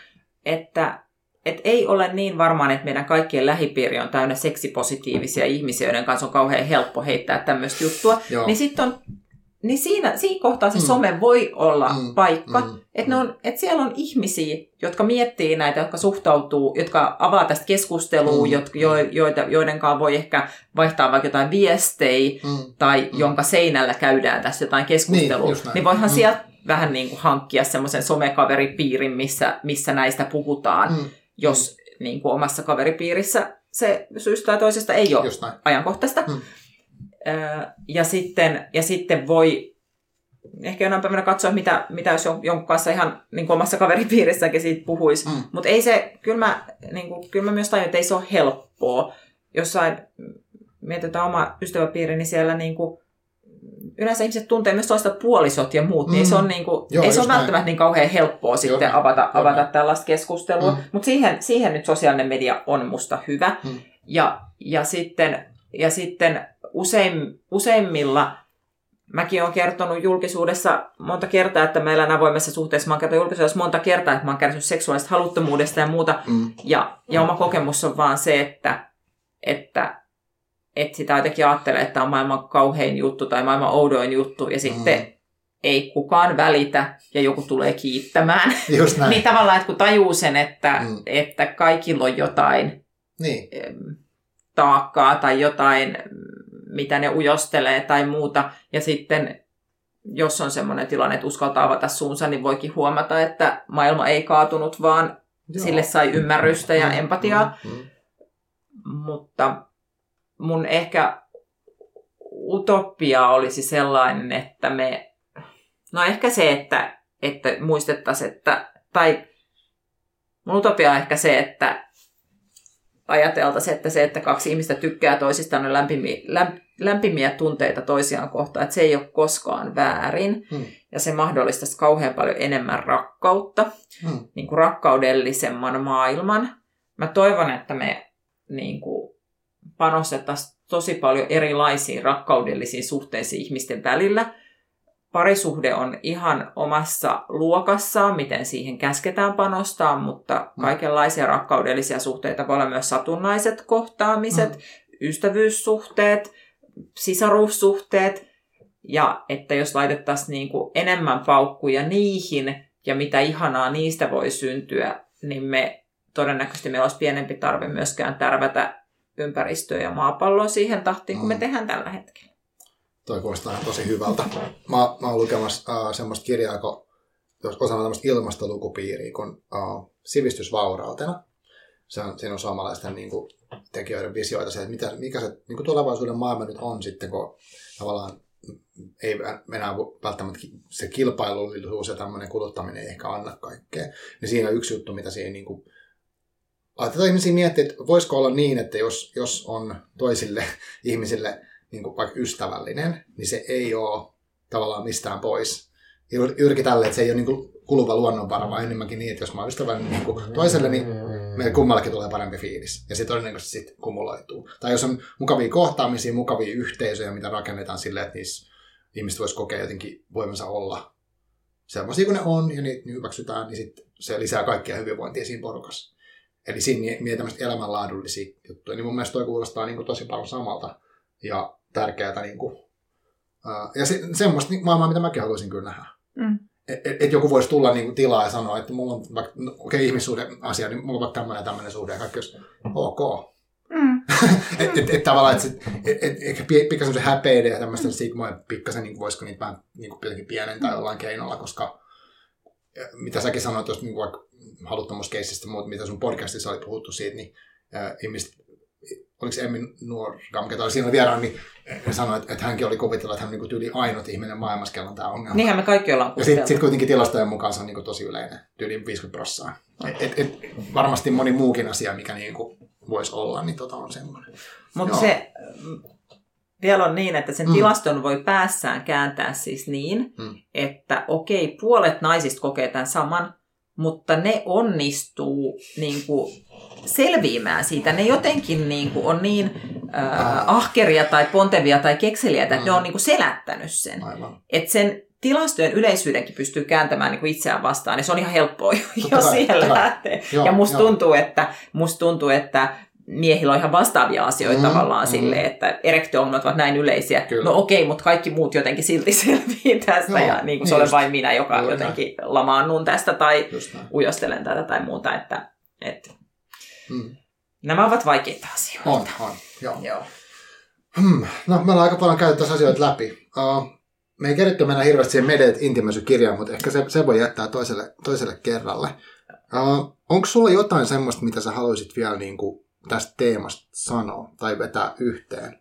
että et ei ole niin varmaan, että meidän kaikkien lähipiiri on täynnä seksipositiivisia ihmisiä, joiden kanssa on kauhean helppo heittää tämmöistä juttua. Joo. Niin sitten on niin siinä, siinä kohtaa se mm. some voi olla mm. paikka, mm. että mm. et siellä on ihmisiä, jotka miettii näitä, jotka suhtautuu, jotka avaa tästä keskustelua, mm. jotka, jo, joita, joiden kanssa voi ehkä vaihtaa vaikka jotain viestejä, mm. tai mm. jonka seinällä käydään tässä jotain keskustelua, niin, niin voihan mm. sieltä vähän niin kuin hankkia semmoisen somekaveripiirin, missä, missä näistä puhutaan, mm. jos niin kuin omassa kaveripiirissä se syystä tai toisesta ei ole ajankohtaista. Mm. Ja sitten, ja sitten voi ehkä jonain päivänä katsoa, mitä, mitä jos jonkun kanssa ihan niin kuin omassa kaveripiirissäkin siitä puhuisi. Mm. Mutta ei se, kyllä mä, niin kuin, kyllä mä myös tajun, että ei se ole helppoa. Jossain mietitään oma ystäväpiiri, niin siellä niin kuin, yleensä ihmiset tuntee myös toista puolisot ja muut, mm. niin se on, niin kuin, Joo, ei se ole välttämättä niin kauhean helppoa Joo, sitten avata, avata tällaista keskustelua. Mm. Mutta siihen, siihen nyt sosiaalinen media on musta hyvä. Mm. Ja, ja, sitten, ja sitten usein, useimmilla, mäkin olen kertonut julkisuudessa monta kertaa, että meillä on avoimessa suhteessa, mä oon kertonut julkisuudessa monta kertaa, että mä oon kärsinyt seksuaalista haluttomuudesta ja muuta, mm. ja, ja oma kokemus on vaan se, että, että, että sitä jotenkin ajattelee, että on maailman kauhein juttu tai maailman oudoin juttu, ja sitten mm. ei kukaan välitä ja joku tulee kiittämään. Just näin. niin tavallaan, että kun tajuu sen, että, mm. että kaikilla on jotain niin. taakkaa tai jotain mitä ne ujostelee tai muuta. Ja sitten jos on semmoinen tilanne, että uskaltaa avata suunsa, niin voikin huomata, että maailma ei kaatunut, vaan Joo. sille sai ymmärrystä ja mm, empatiaa. Mm, mm. Mutta mun ehkä utopia olisi sellainen, että me, no ehkä se, että, että muistettaisiin, että, tai mun utopia on ehkä se, että ajateltaisiin, että se, että kaksi ihmistä tykkää toisistaan on lämpimiä, lämpimiä tunteita toisiaan kohtaan, että se ei ole koskaan väärin. Hmm. Ja se mahdollistaisi kauhean paljon enemmän rakkautta, hmm. niin kuin rakkaudellisemman maailman. Mä toivon, että me niin kuin, panostettaisiin tosi paljon erilaisiin rakkaudellisiin suhteisiin ihmisten välillä. Parisuhde on ihan omassa luokassaan, miten siihen käsketään panostaa, mutta mm. kaikenlaisia rakkaudellisia suhteita voi olla myös satunnaiset kohtaamiset, mm. ystävyyssuhteet, sisaruussuhteet, ja että jos laitettaisiin niin kuin enemmän paukkuja niihin, ja mitä ihanaa niistä voi syntyä, niin me todennäköisesti meillä olisi pienempi tarve myöskään tärvätä ympäristöä ja maapalloa siihen tahtiin, kun me mm. tehdään tällä hetkellä. Toi kuulostaa tosi hyvältä. Mä, mä oon lukemassa uh, semmoista kirjaa, kun osana tämmöistä ilmastolukupiiriä kuin uh, sivistysvaurautena. Se on, siinä on suomalaisten niin kuin, tekijöiden visioita se, että mitä, mikä se niin kuin tulevaisuuden maailma nyt on sitten, kun tavallaan ei enää välttämättä se kilpailullisuus ja tämmöinen kuluttaminen ei ehkä anna kaikkea. Niin siinä on yksi juttu, mitä siinä niin kuin, ajatellaan ihmisiä miettiä, että voisiko olla niin, että jos, jos on toisille ihmisille niin kuin vaikka ystävällinen, niin se ei ole tavallaan mistään pois. Yrki tälle, että se ei ole niin kuin kuluva luonnonvara, vaan enemmänkin niin, että jos mä oon ystävällinen niin kuin toiselle, niin meille kummallakin tulee parempi fiilis. Ja se todennäköisesti sitten kumuloituu. Tai jos on mukavia kohtaamisia, mukavia yhteisöjä, mitä rakennetaan silleen, että niissä ihmiset voisi kokea jotenkin voimansa olla sellaisia kuin ne on, ja niitä hyväksytään, niin sit se lisää kaikkia hyvinvointia siinä porukassa. Eli siinä mietitään elämänlaadullisia juttuja. Niin mun mielestä toi kuulostaa niin tosi paljon samalta ja tärkeää. Niin kuin, ja se, semmoista maailmaa, mitä mäkin haluaisin kyllä nähdä. Mm. Että et, et joku voisi tulla niin kuin tilaa ja sanoa, että mulla on vaikka, no, okei, okay, ihmissuhde asia, niin mulla on vaikka tämmöinen tämmöinen suhde, ja kaikki olisi ok. Mm. että et, et, tavallaan, että et, et, ehkä pikkasen se häpeide ja tämmöistä mm. sigmoja, pikkasen niin voisiko niitä vähän niin kuin pienentää jollain keinolla, koska mitä säkin sanoit tuosta niin vaikka haluttomuuskeissistä, mutta mitä sun podcastissa oli puhuttu siitä, niin äh, ihmiset, oliko se Emmi Nuorgam, ketä oli siinä vieraan, niin sanoi, että, että hänkin oli kuvitellut, että hän on niin tyyli ainut ihminen maailmassa, kello on tämä ongelma. Niinhän me kaikki ollaan Ja sitten sit kuitenkin tilastojen mukaan se on niin tosi yleinen, tyyli 50 prossaa. Et, et, et, varmasti moni muukin asia, mikä niin kuin voisi olla, niin tota on semmoinen. Mutta se vielä on niin, että sen mm. tilaston voi päässään kääntää siis niin, mm. että okei, puolet naisista kokee tämän saman, mutta ne onnistuu niin kuin, selviämään siitä. Ne jotenkin niin kuin, on niin äh, ahkeria tai pontevia tai kekseliäitä, että mm. ne on niin kuin, selättänyt sen. Että sen tilastojen yleisyydenkin pystyy kääntämään niin kuin itseään vastaan, ja se on ihan helppoa, jos siihen lähtee. Joo, ja musta tuntuu, että, musta tuntuu, että miehillä on ihan vastaavia asioita mm, tavallaan mm. silleen, että erektio-ongelmat ovat näin yleisiä. Kyllä. No okei, okay, mutta kaikki muut jotenkin silti selviää tästä no, ja niin kuin se niin olen vain minä, joka Kyllä. jotenkin lamaannun tästä tai ujostelen tätä tai muuta. Että, että mm. Nämä ovat vaikeita asioita. On, on. Joo. Joo. Hmm. No, me ollaan aika paljon käyty tässä asioita läpi. Uh, me ei keritty mennä hirveästi siihen Medet Intimacy-kirjaan, mutta ehkä se, se voi jättää toiselle, toiselle kerralle. Uh, onko sulla jotain semmoista, mitä sä haluaisit vielä niin kuin tästä teemasta sanoa tai vetää yhteen.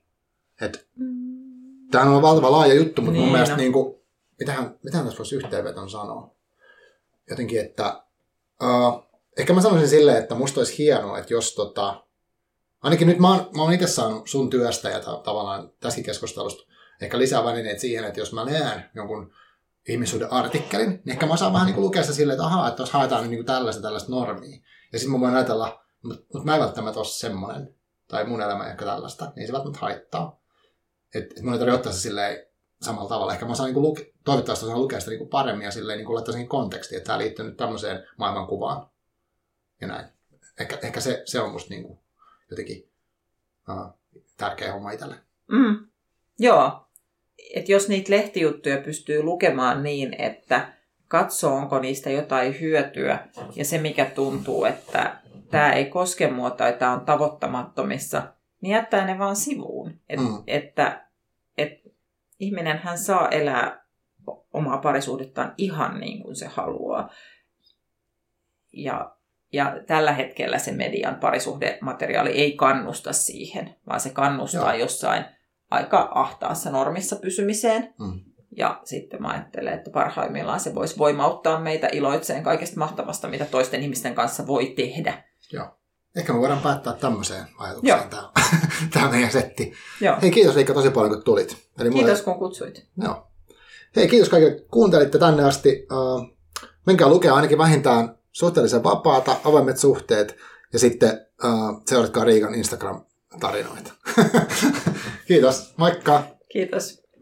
Et, mm. Tämä on valtava laaja juttu, mutta niin, mun mielestä no. niin kuin, mitähän, mitähän tässä voisi yhteenveton sanoa? Jotenkin, että uh, ehkä mä sanoisin silleen, että musta olisi hienoa, että jos tota, ainakin nyt mä oon, mä oon itse saanut sun työstä ja ta- tavallaan tässäkin keskustelusta ehkä lisää välineet siihen, että jos mä näen jonkun ihmisyyden artikkelin, niin ehkä mä saan vähän niin kuin lukea sitä silleen, että ahaa, että jos haetaan niin kuin tällaista tällaista normia. Ja sitten mä voin ajatella, mutta mut mä en välttämättä ole semmoinen, tai mun elämä ehkä tällaista, niin se välttämättä haittaa. Että et mun ei tarvitse ottaa se silleen samalla tavalla. Ehkä mä saan niinku luke, toivottavasti saan lukea sitä niinku paremmin ja silleen niinku laittaa siihen kontekstiin, että tämä liittyy nyt tämmöiseen maailmankuvaan ja näin. Ehkä, ehkä se, se on musta niinku jotenkin uh, tärkeä homma itselle. Mm. Joo. Et jos niitä lehtijuttuja pystyy lukemaan niin, että katsoo, onko niistä jotain hyötyä, ja se mikä tuntuu, että tämä ei koske mua tai tämä on tavoittamattomissa, niin jättää ne vaan sivuun. Et, mm. Että et, ihminen hän saa elää omaa parisuudettaan ihan niin kuin se haluaa. Ja, ja tällä hetkellä se median parisuhdemateriaali ei kannusta siihen, vaan se kannustaa Joo. jossain aika ahtaassa normissa pysymiseen. Mm. Ja sitten mä ajattelen, että parhaimmillaan se voisi voimauttaa meitä iloitseen kaikesta mahtavasta, mitä toisten ihmisten kanssa voi tehdä. Joo. Ehkä me voidaan päättää tämmöiseen ajatukseen tämä, tämä meidän setti. Joo. Hei, kiitos Riikka tosi paljon, kun tulit. Eli kiitos, mulle... kun kutsuit. Joo. Hei, kiitos kaikille, kuuntelitte tänne asti. Uh, menkää lukea ainakin vähintään suhteellisen vapaata, avoimet suhteet, ja sitten uh, seuratkaa Riikan Instagram-tarinoita. kiitos, moikka! Kiitos.